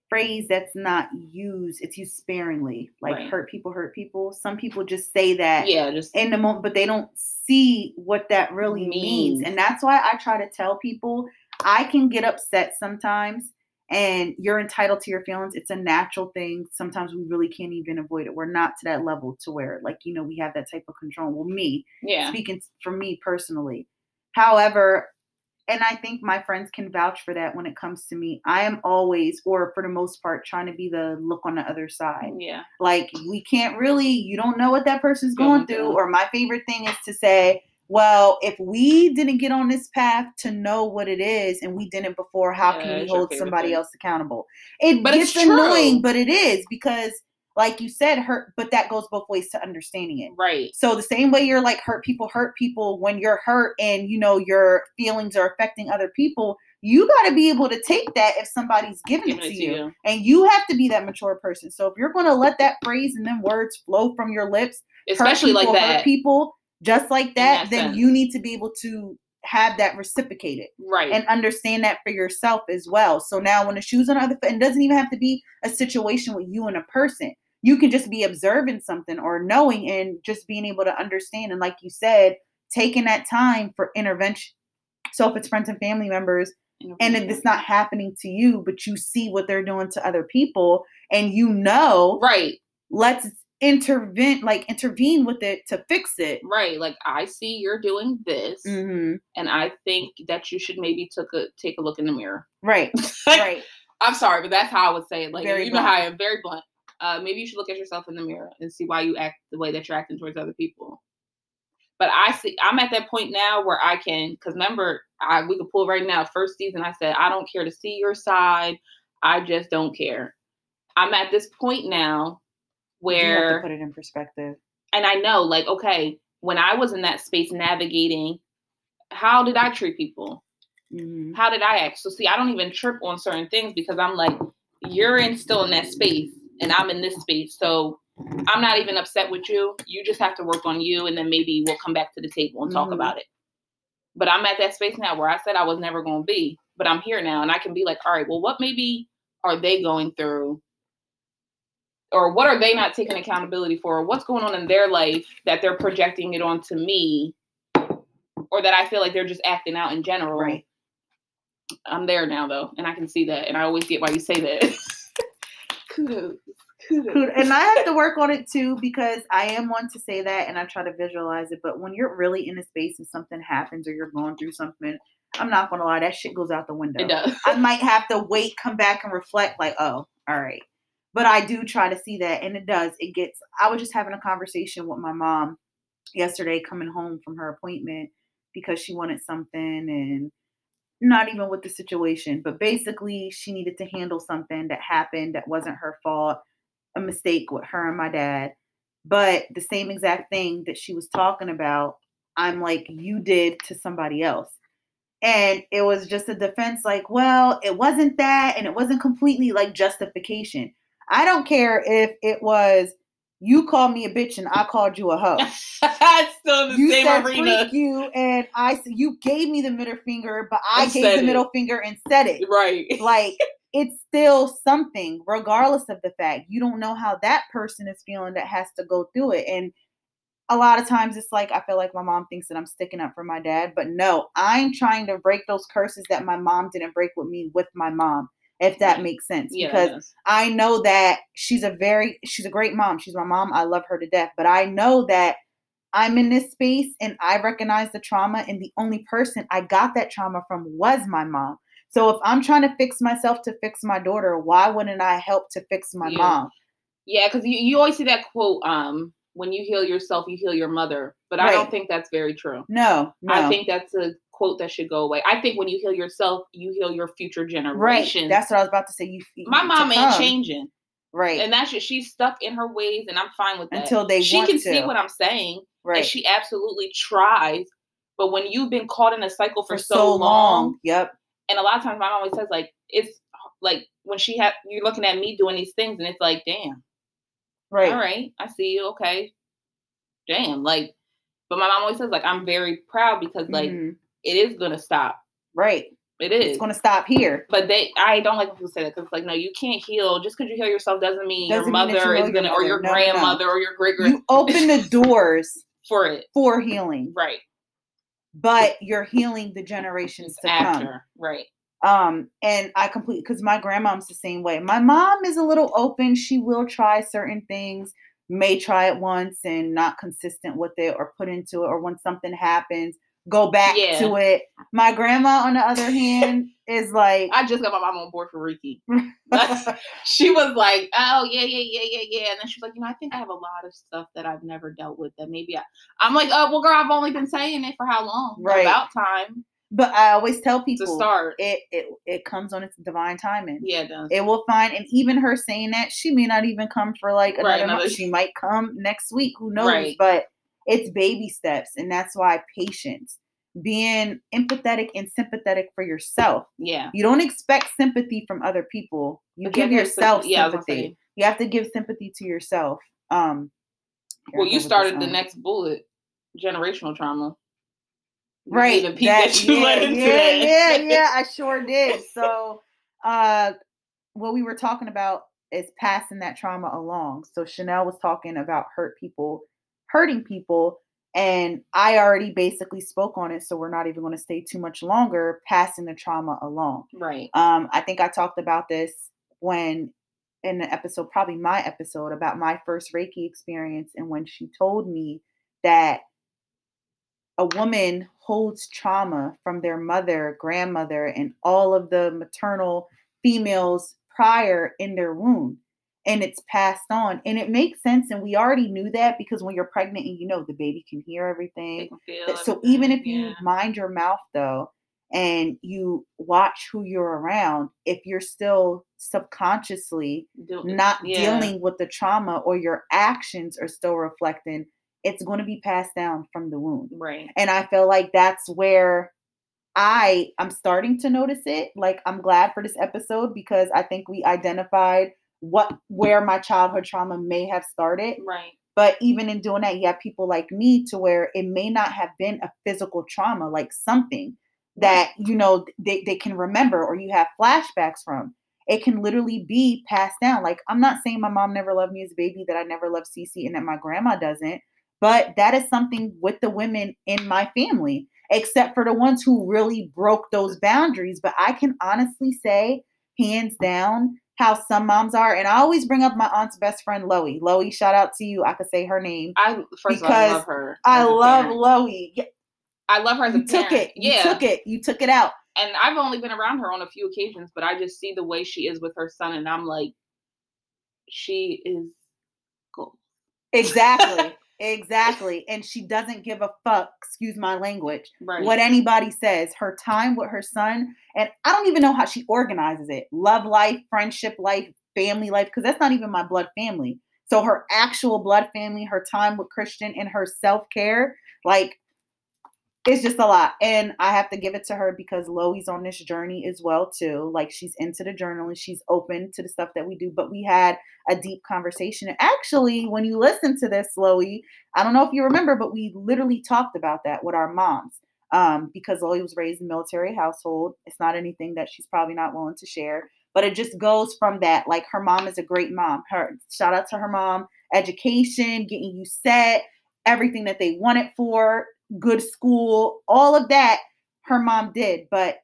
phrase that's not used, it's used sparingly. Like Right. hurt people hurt people. Some people just say that yeah, just in the moment, but they don't see what that really means. Means. And that's why I try to tell people I can get upset sometimes and you're entitled to your feelings. It's a natural thing. Sometimes we really can't even avoid it. We're not to that level to where, like, you know, we have that type of control. Well, me, yeah, speaking for me personally. However, and I think my friends can vouch for that when it comes to me. I am always, or for the most part, trying to be the look on the other side. Yeah. Like we can't really, you don't know what that person's going through. Or my favorite thing is to say, well, if we didn't get on this path to know what it is and we didn't before, how Yeah, can we hold somebody thing. else accountable? It But it's gets annoying, but it is because, like you said, hurt. But that goes both ways to understanding it. Right. So the same way you're like hurt people hurt people when you're hurt and you know your feelings are affecting other people, you got to be able to take that if somebody's giving Giving it to you. And you have to be that mature person. So if you're going to let that phrase and then words flow from your lips, Especially like people, hurt that. people just like that, that then sense. you need to be able to have that reciprocated Right. and understand that for yourself as well. So now when the shoes on the other foot, it doesn't even have to be a situation with you and a person. You can just be observing something or knowing and just being able to understand. And like you said, taking that time for intervention. So if it's friends and family members and if it's not happening to you, but you see what they're doing to other people and you know, right. let's intervene, like intervene with it to fix it. Right. Like I see you're doing this, hmm and I think that you should maybe took a take a look in the mirror. Right, *laughs* Like, right. I'm sorry, but that's how I would say it. Like Very you know how. I am very blunt. Uh, maybe you should look at yourself in the mirror and see why you act the way that you're acting towards other people. But I see I'm at that point now where I can because remember I we could pull right now. First season I said I don't care to see your side. I just don't care. I'm at this point now You have to where put it in perspective. and I know like okay when I was in that space navigating how did I treat people? hmm how did I act? So see, I don't even trip on certain things because I'm like, you're in still in that space and I'm in this space. So I'm not even upset with you. You just have to work on you and then maybe we'll come back to the table and talk Mhm. about it. But I'm at that space now where I said I was never going to be, but I'm here now and I can be like, all right, well, what maybe are they going through? Or what are they not taking accountability for? Or what's going on in their life that they're projecting it onto me? Or that I feel like they're just acting out in general. Right. I'm there now though, and I can see that, and I always get why you say that. *laughs* Kudos. Kudos. And I have to work on it too because I am one to say that and I try to visualize it. But when you're really in a space and something happens or you're going through something, I'm not gonna lie, that shit goes out the window. It does. I might have to wait, come back and reflect, like, oh, all right. But I do try to see that, and it does. It gets. I was just having a conversation with my mom yesterday, coming home from her appointment because she wanted something, and not even with the situation, but basically she needed to handle something that happened that wasn't her fault, a mistake with her and my dad. But the same exact thing that she was talking about, I'm like, you did to somebody else. And it was just a defense, like, well, it wasn't that, and it wasn't completely like justification. I don't care if it was you called me a bitch and I called you a hoe. *laughs* it's still in the You same said arena. freak you, and I said you gave me the middle finger, but I And gave the it. middle finger and said it. Right. Like *laughs* it's still something, regardless of the fact. You don't know how that person is feeling that has to go through it. And a lot of times it's like I feel like my mom thinks that I'm sticking up for my dad, but no, I'm trying to break those curses that my mom didn't break with me with my mom, if that makes sense. Yeah. because. I know that she's a very she's a great mom. She's my mom. I love her to death. But I know that I'm in this space and I recognize the trauma and the only person I got that trauma from was my mom. So if I'm trying to fix myself to fix my daughter, why wouldn't I help to fix my Yeah. mom? Yeah, because you, you always see that quote, um, when you heal yourself, you heal your mother. But I don't think that's very true. No, no. I think that's a quote that should go away. I think when you heal yourself, you heal your future generation. right. That's what I was about to say. You my to mom ain't changing. Right. And that's just she's stuck in her ways and I'm fine with that. Until they she can see what I'm saying. right. And she absolutely tries. But when you've been caught in a cycle for, for so, long, Yep. and a lot of times my mom always says like it's like when she had you're looking at me doing these things and it's like damn Right. all right i see you okay damn like but my mom always says like i'm very proud because like Mhm. It is gonna stop Right. it is It's gonna stop here. but they i don't like when people say that because it's like no you can't heal just because you heal yourself doesn't mean Doesn't your mean you mother is gonna or your No, no, no. grandmother or your great You open the *laughs* doors for it for healing. right but you're healing the generations to after right. Um, and I completely because my grandmom's the same way. My mom is a little open. She will try certain things, may try it once and not consistent with it or put into it, or when something happens, go back yeah. to it. My grandma, on the other hand, *laughs* is like I just got my mom on board for Reiki. *laughs* *laughs* she was like, "Oh yeah, yeah, yeah, yeah, yeah," and then she's like, "You know, I think I have a lot of stuff that I've never dealt with that maybe I." I'm like, "Oh well, girl, I've only been saying it for how long? Right, about time." But I always tell people to start. It it it comes on its divine timing. Yeah, it does. It will find, and even her saying that she may not even come for like another, right, another month. She might come next week. Who knows? Right. But it's baby steps, and that's why patience, being empathetic and sympathetic for yourself. Yeah. You don't expect sympathy from other people. You but give yourself yeah, sympathy. You have to give sympathy to yourself. Um. Well, you started the next bullet, generational trauma right that, that *laughs* yeah, yeah, yeah, yeah, I *laughs* sure did. So, uh, what we were talking about is passing that trauma along. So Chanele was talking about hurt people, hurting people, and I already basically spoke on it. So we're not even going to stay too much longer. Passing the trauma along. Right. Um, I think I talked about this when in the episode, probably my episode about my first Reiki experience, and when she told me that a woman holds trauma from their mother, grandmother, and all of the maternal females prior in their womb. And it's passed on. And it makes sense. And we already knew that because when you're pregnant and you know the baby can hear everything. Can so everything. even if you yeah. mind your mouth, though, and you watch who you're around, if you're still subconsciously not yeah. dealing with the trauma or your actions are still reflecting it's going to be passed down from the womb. Right. And I feel like that's where I I'm starting to notice it. Like I'm glad for this episode because I think we identified what where my childhood trauma may have started. Right. But even in doing that, you have people like me to where it may not have been a physical trauma, like something that you know they, they can remember or you have flashbacks from. It can literally be passed down. Like I'm not saying my mom never loved me as a baby, that I never loved Cece, and that my grandma doesn't. But that is something with the women in my family, except for the ones who really broke those boundaries. But I can honestly say, hands down, how some moms are. And I always bring up my aunt's best friend, Loie. Loie, shout out to you. I could say her name. I first because all, I love her. I love Loie. I love her as a you took it. You yeah. took it. You took it out. And I've only been around her on a few occasions, but I just see the way she is with her son, and I'm like, she is cool. Exactly. *laughs* Exactly. And she doesn't give a fuck, excuse my language, right. what anybody says. Her time with her son, and I don't even know how she organizes it love life, friendship life, family life, because that's not even my blood family. So her actual blood family, her time with Christian, and her self care, like it's just a lot. And I have to give it to her because Loie's on this journey as well too. Like she's into the journaling, she's open to the stuff that we do. But we had a deep conversation. And actually, when you listen to this, Loie, I don't know if you remember, but we literally talked about that with our moms. Um, because Loie was raised in a military household. It's not anything that she's probably not willing to share. But it just goes from that. Like her mom is a great mom. Her shout out to her mom, education, getting you set, everything that they wanted for good school, all of that her mom did. But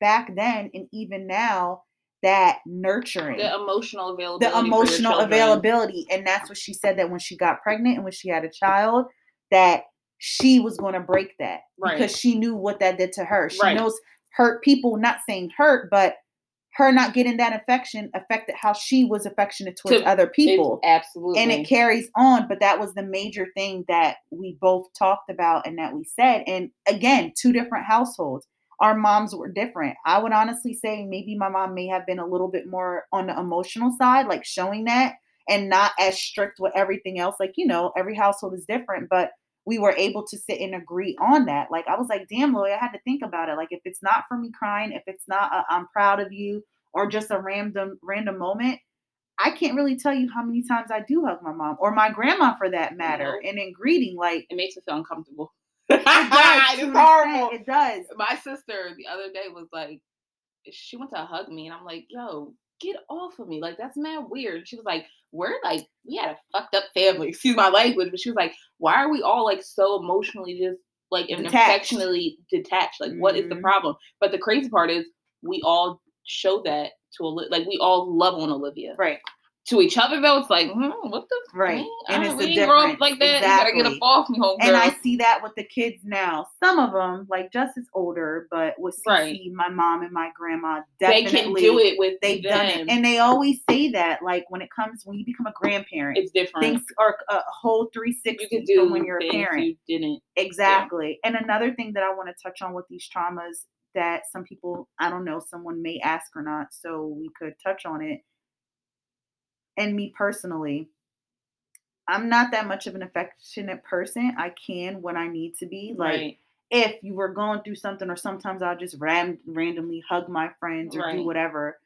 back then and even now, that nurturing, the emotional availability, the emotional availability, and that's what she said that when she got pregnant and when she had a child, that she was going to break that right. because she knew what that did to her. She right. knows hurt people, not saying hurt, but her not getting that affection affected how she was affectionate towards to, other people. Absolutely. And it carries on, but that was the major thing that we both talked about and that we said. And again, two different households. Our moms were different. I would honestly say maybe my mom may have been a little bit more on the emotional side, like showing that and not as strict with everything else. Like, you know, every household is different, but we were able to sit and agree on that. Like I was like, damn, Loie, I had to think about it. Like if it's not for me crying, if it's not uh, i am proud of you, or just a random random moment, I can't really tell you how many times I do hug my mom or my grandma for that matter. And in greeting, like it makes me feel uncomfortable. *laughs* it does. it's horrible. It does. My sister the other day was like, she went to hug me, and I'm like, yo, get off of me. Like, that's mad weird. She was like, we're like, we had a fucked up family. *laughs* Excuse my language. But she was like, why are we all like so emotionally just like and affectionately detached? Like, mm-hmm. what is the mm-hmm. problem? But the crazy part is we all show that to a like we all love on Olivia. Right. To each other though, it's like, hmm, what the right? Man? And it's we a didn't grow difference. up like that. Exactly. You gotta get up off me, home And I see that with the kids now. Some of them, like Justice older, but with CC, Right. my mom and my grandma, definitely they can do it with They've them. done it, and they always say that. Like when it comes when you become a grandparent, it's different. things are a whole three you can do from when you're a parent. you didn't. Exactly. And another thing that I want to touch on with these traumas that some people, I don't know, someone may ask or not, so we could touch on it. And me personally, I'm not that much of an affectionate person. I can when I need to be. Like right. if you were going through something, or sometimes I'll just ram- randomly hug my friends or do whatever.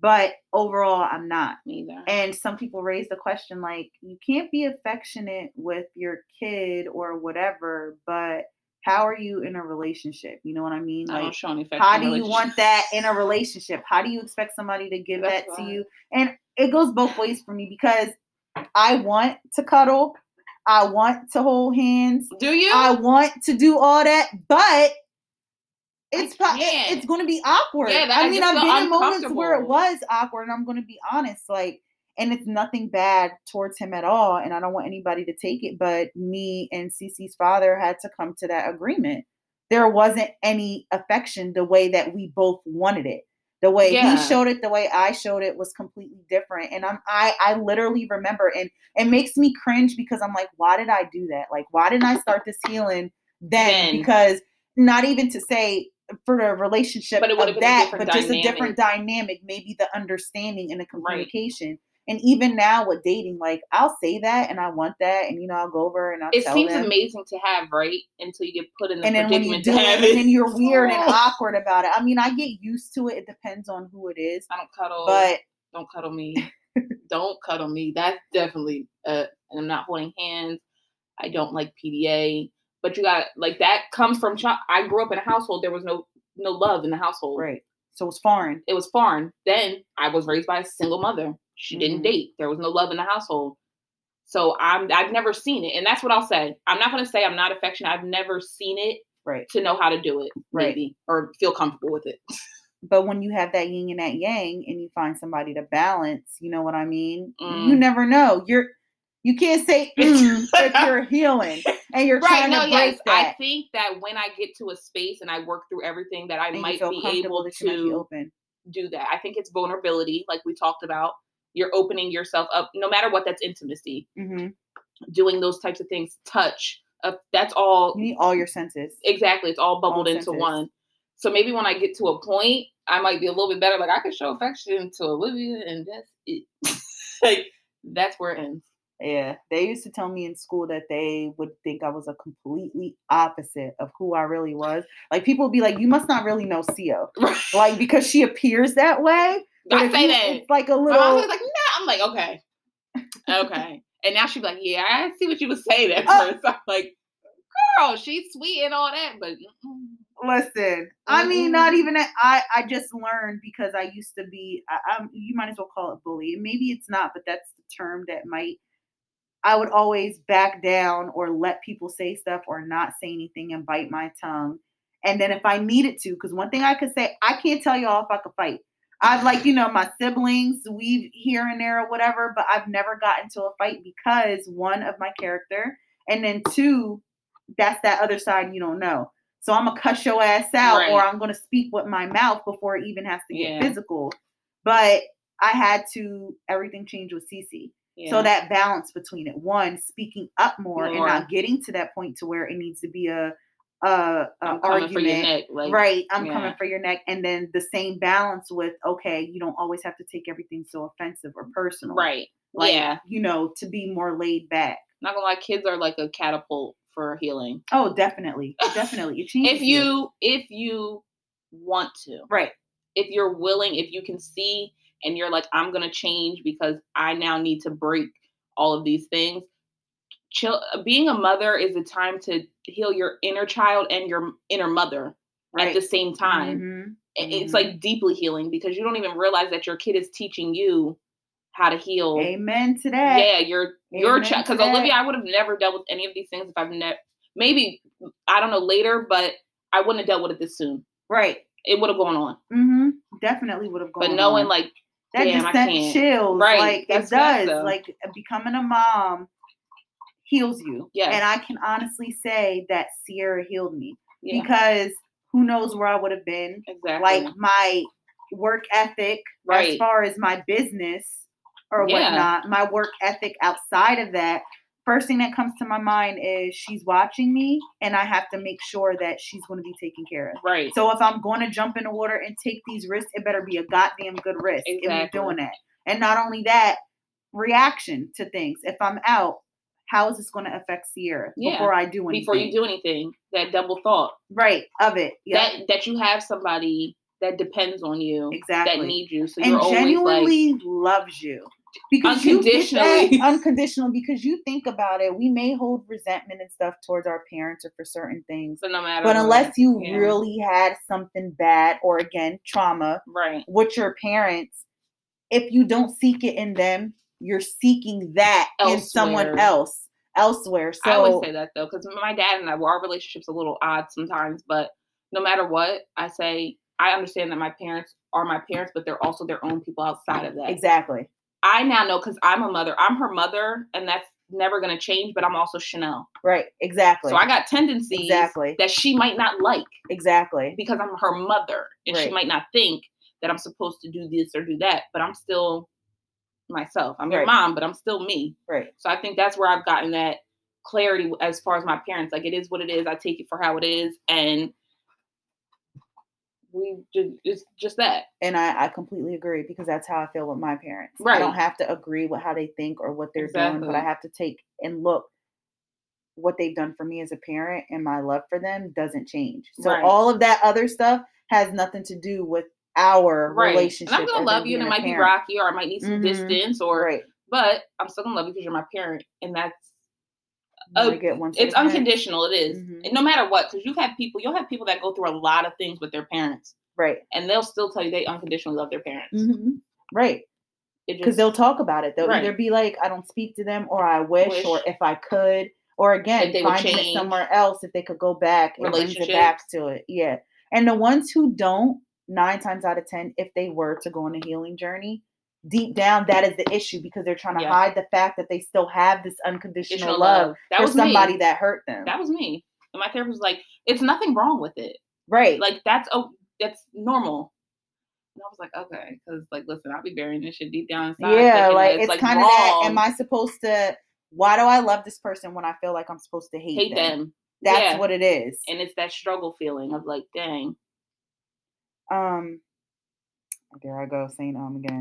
But overall, I'm not. Neither. And some people raise the question like, you can't be affectionate with your kid or whatever, but how are you in a relationship? You know what I mean? I Like, don't show any how do you want that in a relationship? How do you expect somebody to give That's that to you? And it goes both ways for me because I want to cuddle, I want to hold hands, Do you? I want to do all that, but it's pro- it's going to be awkward. Yeah, I I mean, I've been in moments where it was awkward, and I'm going to be honest, like, and it's nothing bad towards him at all, and I don't want anybody to take it. But me and cc's father had to come to that agreement. There wasn't any affection the way that we both wanted it. The way Yeah. he showed it, the way I showed it was completely different. And I'm I I literally remember and it makes me cringe because I'm like, why did I do that? Like, why didn't I start this healing then? Then. Because not even to say for the relationship But it of been that, but just a different dynamic, maybe the understanding and the communication. And even now with dating, like I'll say that and I want that, and you know, I'll go over and I'll it seems them. amazing to have, right? Until you get put in the and then when you predicament do it, have and then you're weird and *laughs* awkward about it. I mean, I get used to it. It depends on who it is, I don't cuddle. but don't cuddle me. *laughs* don't cuddle me. That's definitely uh and I'm not holding hands. I don't like PDA. But you got like that comes from child I grew up in a household there was no no love in the household. right. So it was foreign. It was foreign. Then I was raised by a single mother. She didn't Mhm. date. There was no love in the household. So I'm I've never seen it. And that's what I'll say. I'm not gonna say I'm not affectionate. I've never seen it Right. to know how to do it, Right. maybe, or feel comfortable with it. *laughs* But when you have that yin and that yang, and you find somebody to balance, you know what I mean. You Mm. never know. You're you can't say *laughs* mm, if you're healing and you're right trying no to break yes i think that when i get to a space and i work through everything that i might be able that be to open. do that. I think it's vulnerability like we talked about. You're opening yourself up no matter what that's intimacy. Hmm doing those types of things touch uh, that's all You need all your senses. exactly it's all bubbled into senses. one. So maybe when i get to a point i might be a little bit better like i can show affection to olivia and that's it. *laughs* Like that's where it ends Yeah, they used to tell me in school that they would think I was a completely opposite of who I really was. Like people would be like, "You must not really know Cio," like *laughs* because she appears that way. But i say you- that It's like a little. was like, nah. I'm like, okay. Okay. and now she's like, yeah, I see what you was saying at Oh. first. *laughs* I'm like, girl, she's sweet and all that, but mm-mm. Listen, I mean, not even that. I I just learned because I used to be. I, I'm. You might as well call it bully. Maybe it's not, but that's the term that might. I would always back down or let people say stuff or not say anything and bite my tongue. And then if I needed to, because one thing I could say, I can't tell y'all if I could fight. I've like, you know, my siblings, we've here and there or whatever, but I've never gotten to a fight because one of my character, and then two, that's that other side you don't know. So I'm gonna cuss your ass out, or I'm gonna speak with my mouth before it even has to get Yeah. physical. But I had to everything changed with Cece. Yeah. So that balance between it, one speaking up more, and not getting to that point to where it needs to be a a, a I'm coming for your argument. neck. Like, right, I'm yeah. coming for your neck, and then the same balance with okay, you don't always have to take everything so offensive or personal, Right. Like, yeah. you know, to be more laid back. Not gonna lie, kids are like a catapult for healing. Oh, definitely, definitely. *laughs* If you if you want to. right, If you're willing, if you can see and you're like, I'm gonna change because I now need to break all of these things. Chill being a mother is a time to heal your inner child and your inner mother right. at the same time. Mhm, it- it's Mhm. like deeply healing because you don't even realize that your kid is teaching you how to heal. Amen to that. Yeah, your your child. Because. Olivia, I would have never dealt with any of these things if I've never. Maybe I don't know later, but I wouldn't have dealt with it this soon. Right. It would have gone on. hmm Definitely would have gone. but knowing on. like that Damn, just sent chills. Right, Like it does. though. Like becoming a mom heals you. Yes. And I can honestly say that Sierra healed me Yeah, because who knows where I would have been. exactly. Like my work ethic as Right. far as my business or Yeah. whatnot, my work ethic outside of that. First thing that comes to my mind is she's watching me and I have to make sure that she's going to be taken care of. right. So if I'm going to jump in the water and take these risks, it better be a goddamn good risk in me Exactly. doing that. And not only that, reaction to things. If I'm out, how is this going to affect Sierra Yeah. before I do anything? Before you do anything, that double thought right of it. Yeah, that that you have somebody that depends on you, exactly. that needs you. So and you're always like, genuinely loves you because you get that Unconditionally. *laughs* unconditional. Because you think about it, we may hold resentment and stuff towards our parents or for certain things, so no matter. but what, unless you yeah. really had something bad or again trauma right, with your parents, if you don't seek it in them, you're seeking that in someone else elsewhere. So I always say that though, because my dad and I, well, our relationship's a little odd sometimes, but no matter what, I say I understand that my parents are my parents, but they're also their own people outside of that. exactly. I now know because I'm a mother. I'm her mother, and that's never going to change. But I'm also Chanele, Right. Exactly. so I got tendencies exactly. that she might not like Exactly. because I'm her mother, and she might not think that I'm supposed to do this or do that. But I'm still myself. I'm your mom, but I'm still me. Right. So I think that's where I've gotten that clarity as far as my parents. Like it is what it is. I take it for how it is, and we just it's just that. And I, I completely agree because that's how I feel with my parents. Right. I don't have to agree with how they think or what they're doing, but I have to take and look what they've done for me as a parent and my love for them doesn't change. So Right. all of that other stuff has nothing to do with our Right. relationship. And I'm gonna love you, and it might be rocky, or I might need some Mhm. distance, or right. but I'm still gonna love you because you're my parent, and that's Oh, one it's unconditional. It is. Mhm. And no matter what, because you've had people, you'll have people that go through a lot of things with their parents, Right. and they'll still tell you they unconditionally love their parents. Mhm. Right. Because they'll talk about it. They'll Right. either be like, "I don't speak to them," or "I wish,", Wish. or "If I could," or again, If they would finding it somewhere else if they could go back and brings it back to it. Yeah, and the ones who don't, nine times out of ten, if they were to go on a healing journey, deep down that is the issue because they're trying to Yeah. hide the fact that they still have this unconditional love, love. That for was somebody me. that hurt them. That was me. And my therapist was like, "It's nothing wrong with it. right. Like that's oh, that's normal." And I was like, "Okay," because like, listen, I'll be burying this shit deep down inside. yeah, like that it's like, kind of that. Am I supposed to? Why do I love this person when I feel like I'm supposed to hate, hate them? them? That's Yeah. what it is. And it's that struggle feeling of like, dang. Um, there I go saying um again.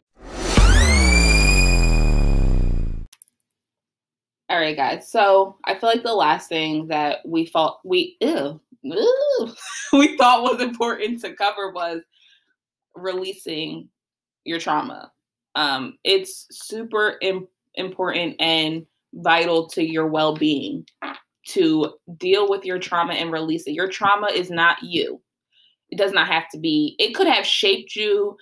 All right, guys. So I feel like the last thing that we thought we ew, ew, *laughs* we thought was important to cover was releasing your trauma. Um, it's super Im- important and vital to your well-being to deal with your trauma and release it. Your trauma is not you. It does not have to be. It could have shaped you,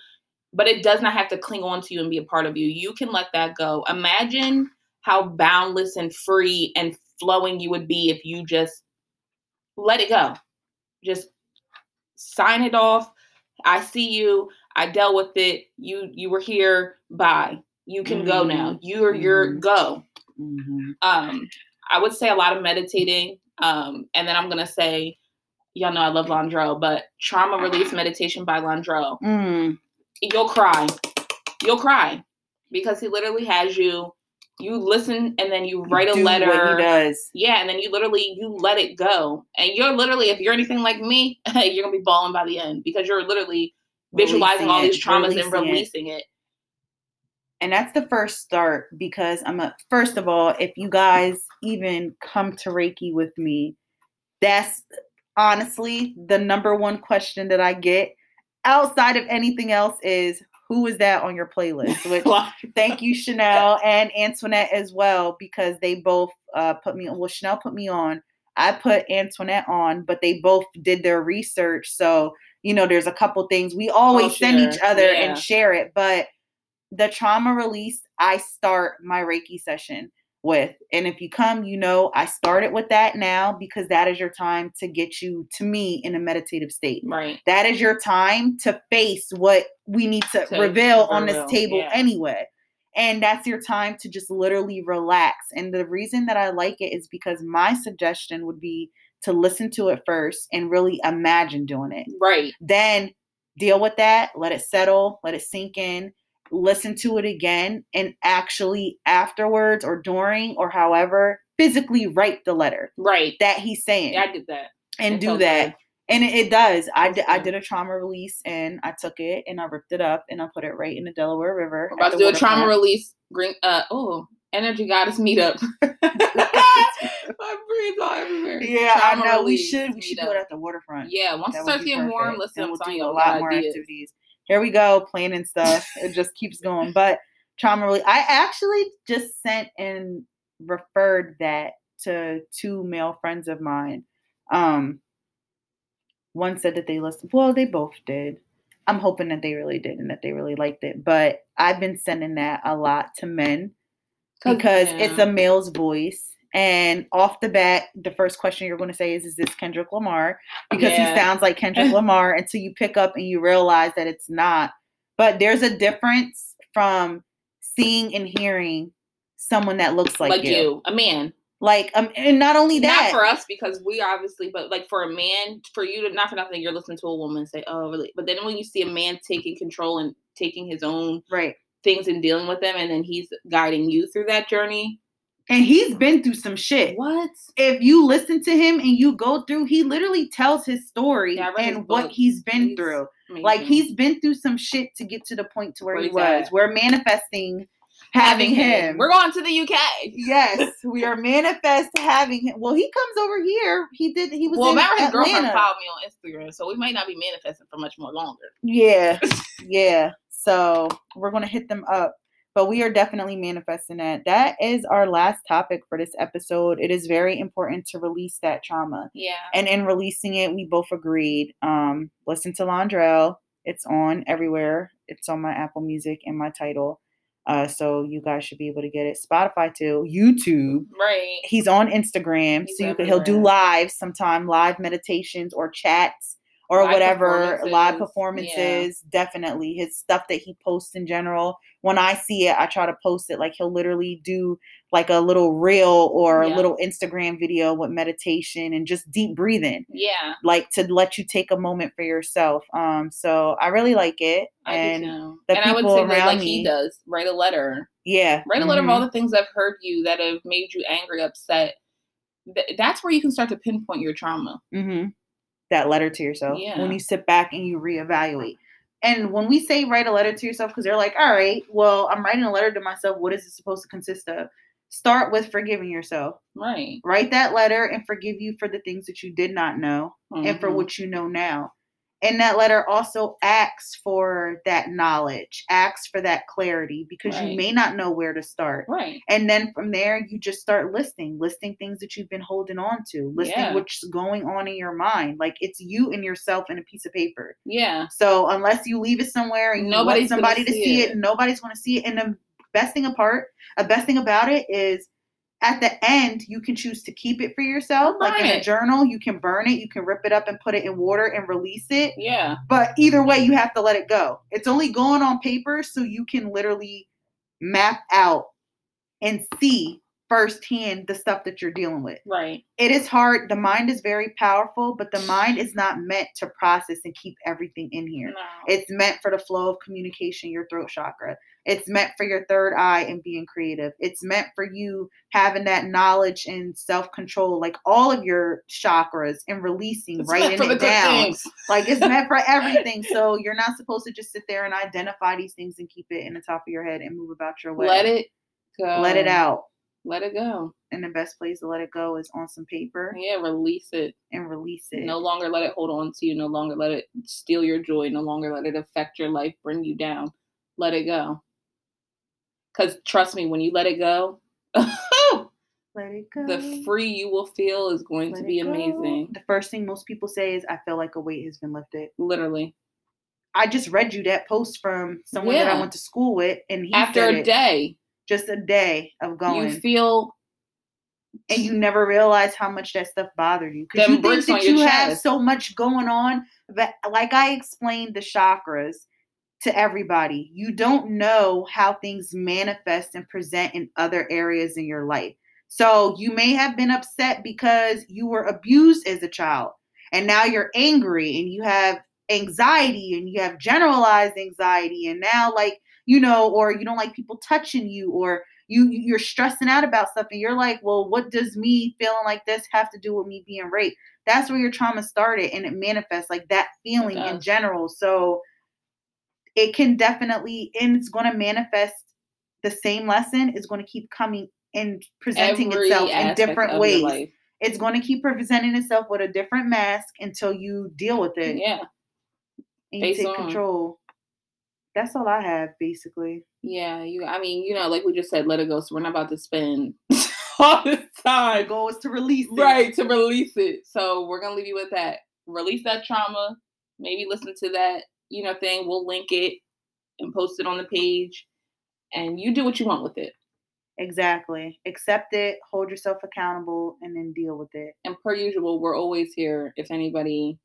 but it does not have to cling on to you and be a part of you. You can let that go. Imagine how boundless and free and flowing you would be if you just let it go. Just sign it off. I see you. I dealt with it. You you were here. Bye. You can go now. You're your Mhm. go. Mm-hmm. Um, I would say a lot of meditating. Um, and then I'm gonna say, y'all know I love Landro, but trauma release meditation by Landro. Mm, you'll cry. You'll cry because he literally has you. You listen and then you write a letter. What he does. Yeah, and then you literally you let it go, and you're literally if you're anything like me, *laughs* you're gonna be bawling by the end because you're literally visualizing Releasing all these traumas and releasing it. releasing it. And that's the first start because I'm a first of all, if you guys even come to Reiki with me, that's honestly the number one question that I get outside of anything else is who is that on your playlist? *laughs* Which thank you, *laughs* Chanele and Antoinette as well, because they both uh, put me on. Well, Chanele put me on. I put Antoinette on, but they both did their research. So, you know, there's a couple things we always send each other Yeah. and share it. But the trauma release, I start my Reiki session. With. And if you come, you know, I started with that now because that is your time to get you to me in a meditative state. Right. That is your time to face what we need to, To reveal on this table yeah. anyway. And that's your time to just literally relax. And the reason that I like it is because my suggestion would be to listen to it first and really imagine doing it. Right. Then deal with that, let it settle, let it sink in, listen to it again, and actually afterwards or during or however, physically write the letter Right. that he's saying Yeah, I did that. and do that. And it, it does. I did, I did a trauma release and I took it and I ripped it up and I put it right in the Delaware River. We're about to do a trauma waterfront. release. Green. Uh. Oh. Energy goddess meetup. *laughs* My brain's all everywhere. *laughs* Yeah, I know. We should we should do it at the waterfront. Yeah. Once it starts getting warm, perfect. listen, And I'm we'll do a lot good more ideas. activities. Here we go, planning stuff. it just keeps going. But trauma really I actually just sent and referred that to two male friends of mine. Um one said that they listened. Well, they both did. I'm hoping that they really did and that they really liked it. But I've been sending that a lot to men because it's a male's voice. And off the bat, the first question you're going to say is, "Is this Kendrick Lamar?" Because Yeah. he sounds like Kendrick *laughs* Lamar until you pick up and you realize that it's not. But there's a difference from seeing and hearing someone that looks like, like, you. you. a man. Like, um, and not only that, Not for us because we obviously, but like for a man, for you to not for nothing, you're listening to a woman say, "Oh, really?" But then when you see a man taking control and taking his own right? things and dealing with them, and then he's guiding you through that journey. And he's been through some shit. What? If you listen to him and you go through, he literally tells his story Yeah, read his and what he's been He's through. Like he's been through some shit to get to the point to where, Where he was. at. We're manifesting having him. We're going to the UK. yes, *laughs* we are manifest having him. Well, he comes over here. He did. He was Well, in remember his girlfriend followed me on Instagram, so we might not be manifesting for much more longer. Yeah, *laughs* yeah. So we're gonna hit them up. But we are definitely manifesting that. That is our last topic for this episode. It is very important to release that trauma. Yeah. And in releasing it, we both agreed. Um, listen to Londrelle. It's on everywhere. It's on my Apple Music and my Tidal. Uh, so you guys should be able to get it. Spotify too, YouTube. right. He's on Instagram, He's so you could he'll do lives sometime, live meditations or chats or Live whatever, live performances, performances. Definitely his stuff that he posts in general. When I see it, I try to post it. Like he'll literally do like a little reel or Yeah. a little Instagram video with meditation and just deep breathing, Yeah. like to let you take a moment for yourself. Um, so I really like it, I and the and I would people say that around like me- he does. Write a letter. yeah, Write a letter of all mhm, the things i've heard you that have made you angry, upset. Th- that's where you can start to pinpoint your trauma. mhm. That letter to yourself when you sit back and you reevaluate. And when we say write a letter to yourself, because they're like, all right, well, I'm writing a letter to myself. What is it supposed to consist of? Start with forgiving yourself. Right. Write that letter and forgive you for the things that you did not know and for Mhm. what you know now. And that letter also asks for that knowledge, asks for that clarity because you may not know where to start. Right. And then from there, you just start listing, listing things that you've been holding on to, listing Yeah. what's going on in your mind. Like it's you and yourself in a piece of paper. Yeah. So unless you leave it somewhere and you Nobody's somebody to see see it. it, nobody's going to see it. And the best thing apart, a best thing about it is at the end, you can choose to keep it for yourself. Like in a journal, you can burn it, you can rip it up and put it in water and release it. Yeah. But either way, you have to let it go. It's only going on paper so you can literally map out and see firsthand the stuff that you're dealing with. Right. It is hard. The mind is very powerful, but the mind is not meant to process and keep everything in here. No. It's meant for the flow of communication, your throat chakra. It's meant for your third eye and being creative. It's meant for you having that knowledge and self control, like all of your chakras and releasing, It's writing meant for the it down. things. Like it's meant for *laughs* everything. So you're not supposed to just sit there and identify these things and keep it in the top of your head and move about your way. Let it go. let it out. Let it go. And the best place to let it go is on some paper Yeah. Release it. and release it. No longer let it hold on to you. No longer let it steal your joy. No longer let it affect your life, bring you down. Let it go. Because trust me, when you let it go, *laughs* Let it go. the free you will feel is going Let to be amazing. The first thing most people say is, I feel like a weight has been lifted. Literally. I just read you that post from someone that I went to school with, and he After a day. Just a day of going. You feel and you never realize how much that stuff bothered you because you think that you have chest. so much going on that like i explained the chakras to everybody you don't know how things manifest and present in other areas in your life so you may have been upset because you were abused as a child and now you're angry and you have anxiety and you have generalized anxiety and now like you know or you don't like people touching you or you you're stressing out about stuff and you're like well what does me feeling like this have to do with me being raped? That's where your trauma started and it manifests like that feeling in general. So it can definitely and it's going to manifest the same lesson is going to keep coming and presenting Every itself in different ways. it's going to keep presenting itself with a different mask until you deal with it. Yeah. And you take on. control that's all I have basically. Yeah, you. I mean, you know, like we just said, let it go. So we're not about to spend *laughs* all this time. The goal is to release it. Right, to release it. So we're gonna leave you with that. Release that trauma. Maybe listen to that, you know, thing. We'll link it and post it on the page, and you do what you want with it. Exactly. Accept it, hold yourself accountable, and then deal with it. And per usual, we're always here if anybody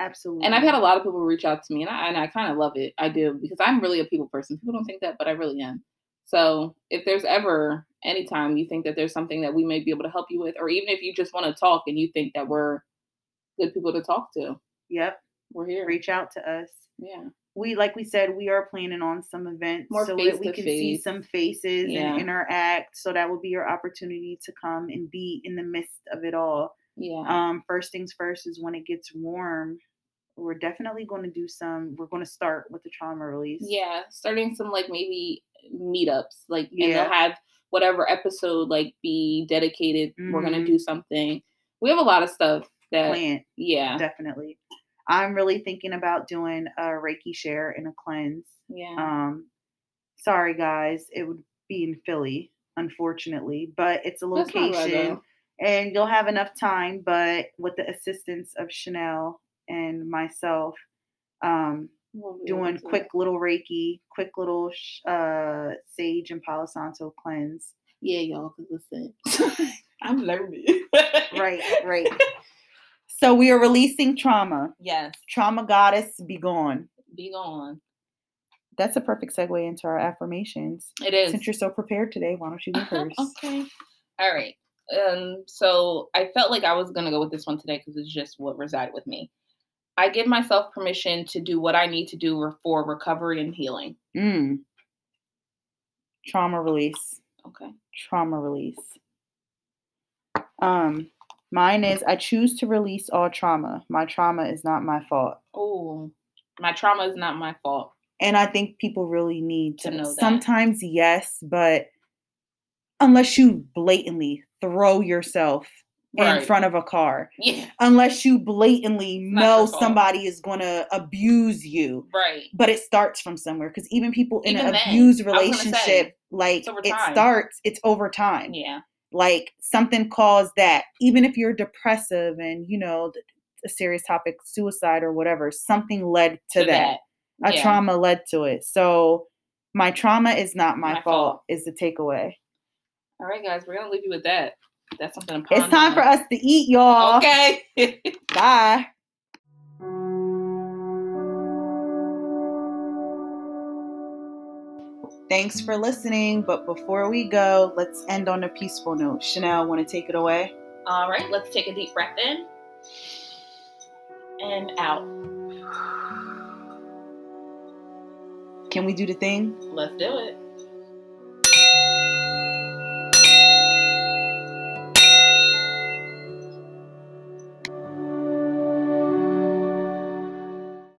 Absolutely. And I've had a lot of people reach out to me, and I and I kind of love it. I do because I'm really a people person. People don't think that, but I really am. So if there's ever any time you think that there's something that we may be able to help you with, or even if you just want to talk and you think that we're good people to talk to, yep, we're here. Reach out to us. Yeah. We like we said, we are planning on some events More so that we can face. see some faces yeah. and interact. So that will be your opportunity to come and be in the midst of it all. Yeah. Um, first things first is when it gets warm, we're definitely going to do some. We're going to start with the trauma release. Yeah, starting some like maybe meetups, like yeah. and they'll have whatever episode like be dedicated. Mm-hmm. We're gonna mm-hmm. do something. We have a lot of stuff that Planned. yeah, definitely. I'm really thinking about doing a Reiki share and a cleanse. Yeah. Um, sorry guys, it would be in Philly, unfortunately, but it's a location and you'll have enough time. But with the assistance of Chanele and myself, um, doing quick that. little Reiki, quick little uh, sage and Palo Santo cleanse. Yeah, y'all, cause listen, *laughs* *laughs* I'm learning. right, right. *laughs* So we are releasing trauma. Yes. Trauma goddess, be gone. Be gone. That's a perfect segue into our affirmations. It is. Since you're so prepared today, why don't you go first? okay. All right. Um, so I felt like I was gonna go with this one today because it's just what resided with me. I give myself permission to do what I need to do for recovery and healing. Mm. Trauma release. Okay. Trauma release. Um, mine is I choose to release all trauma. My trauma is not my fault. Oh, my trauma is not my fault. And I think people really need to, to know that. Sometimes, yes, but unless you blatantly throw yourself right. in front of a car. Yeah. Unless you blatantly know somebody is going to abuse you. Right. But it starts from somewhere because even people in even an abused relationship, say, like it starts, it's over time. Yeah. Like something caused that. Even if you're depressive and, you know, a serious topic, suicide or whatever, something led to, to that. that. A trauma led to it. So my trauma is not my, my fault, fault, is the takeaway. All right, guys, we're going to leave you with that. That's something. It's time for us to eat, y'all. Okay. *laughs* Bye. Thanks for listening. But before we go, let's end on a peaceful note. Chanele, want to take it away? All right, let's take a deep breath in and out. Can we do the thing? Let's do it.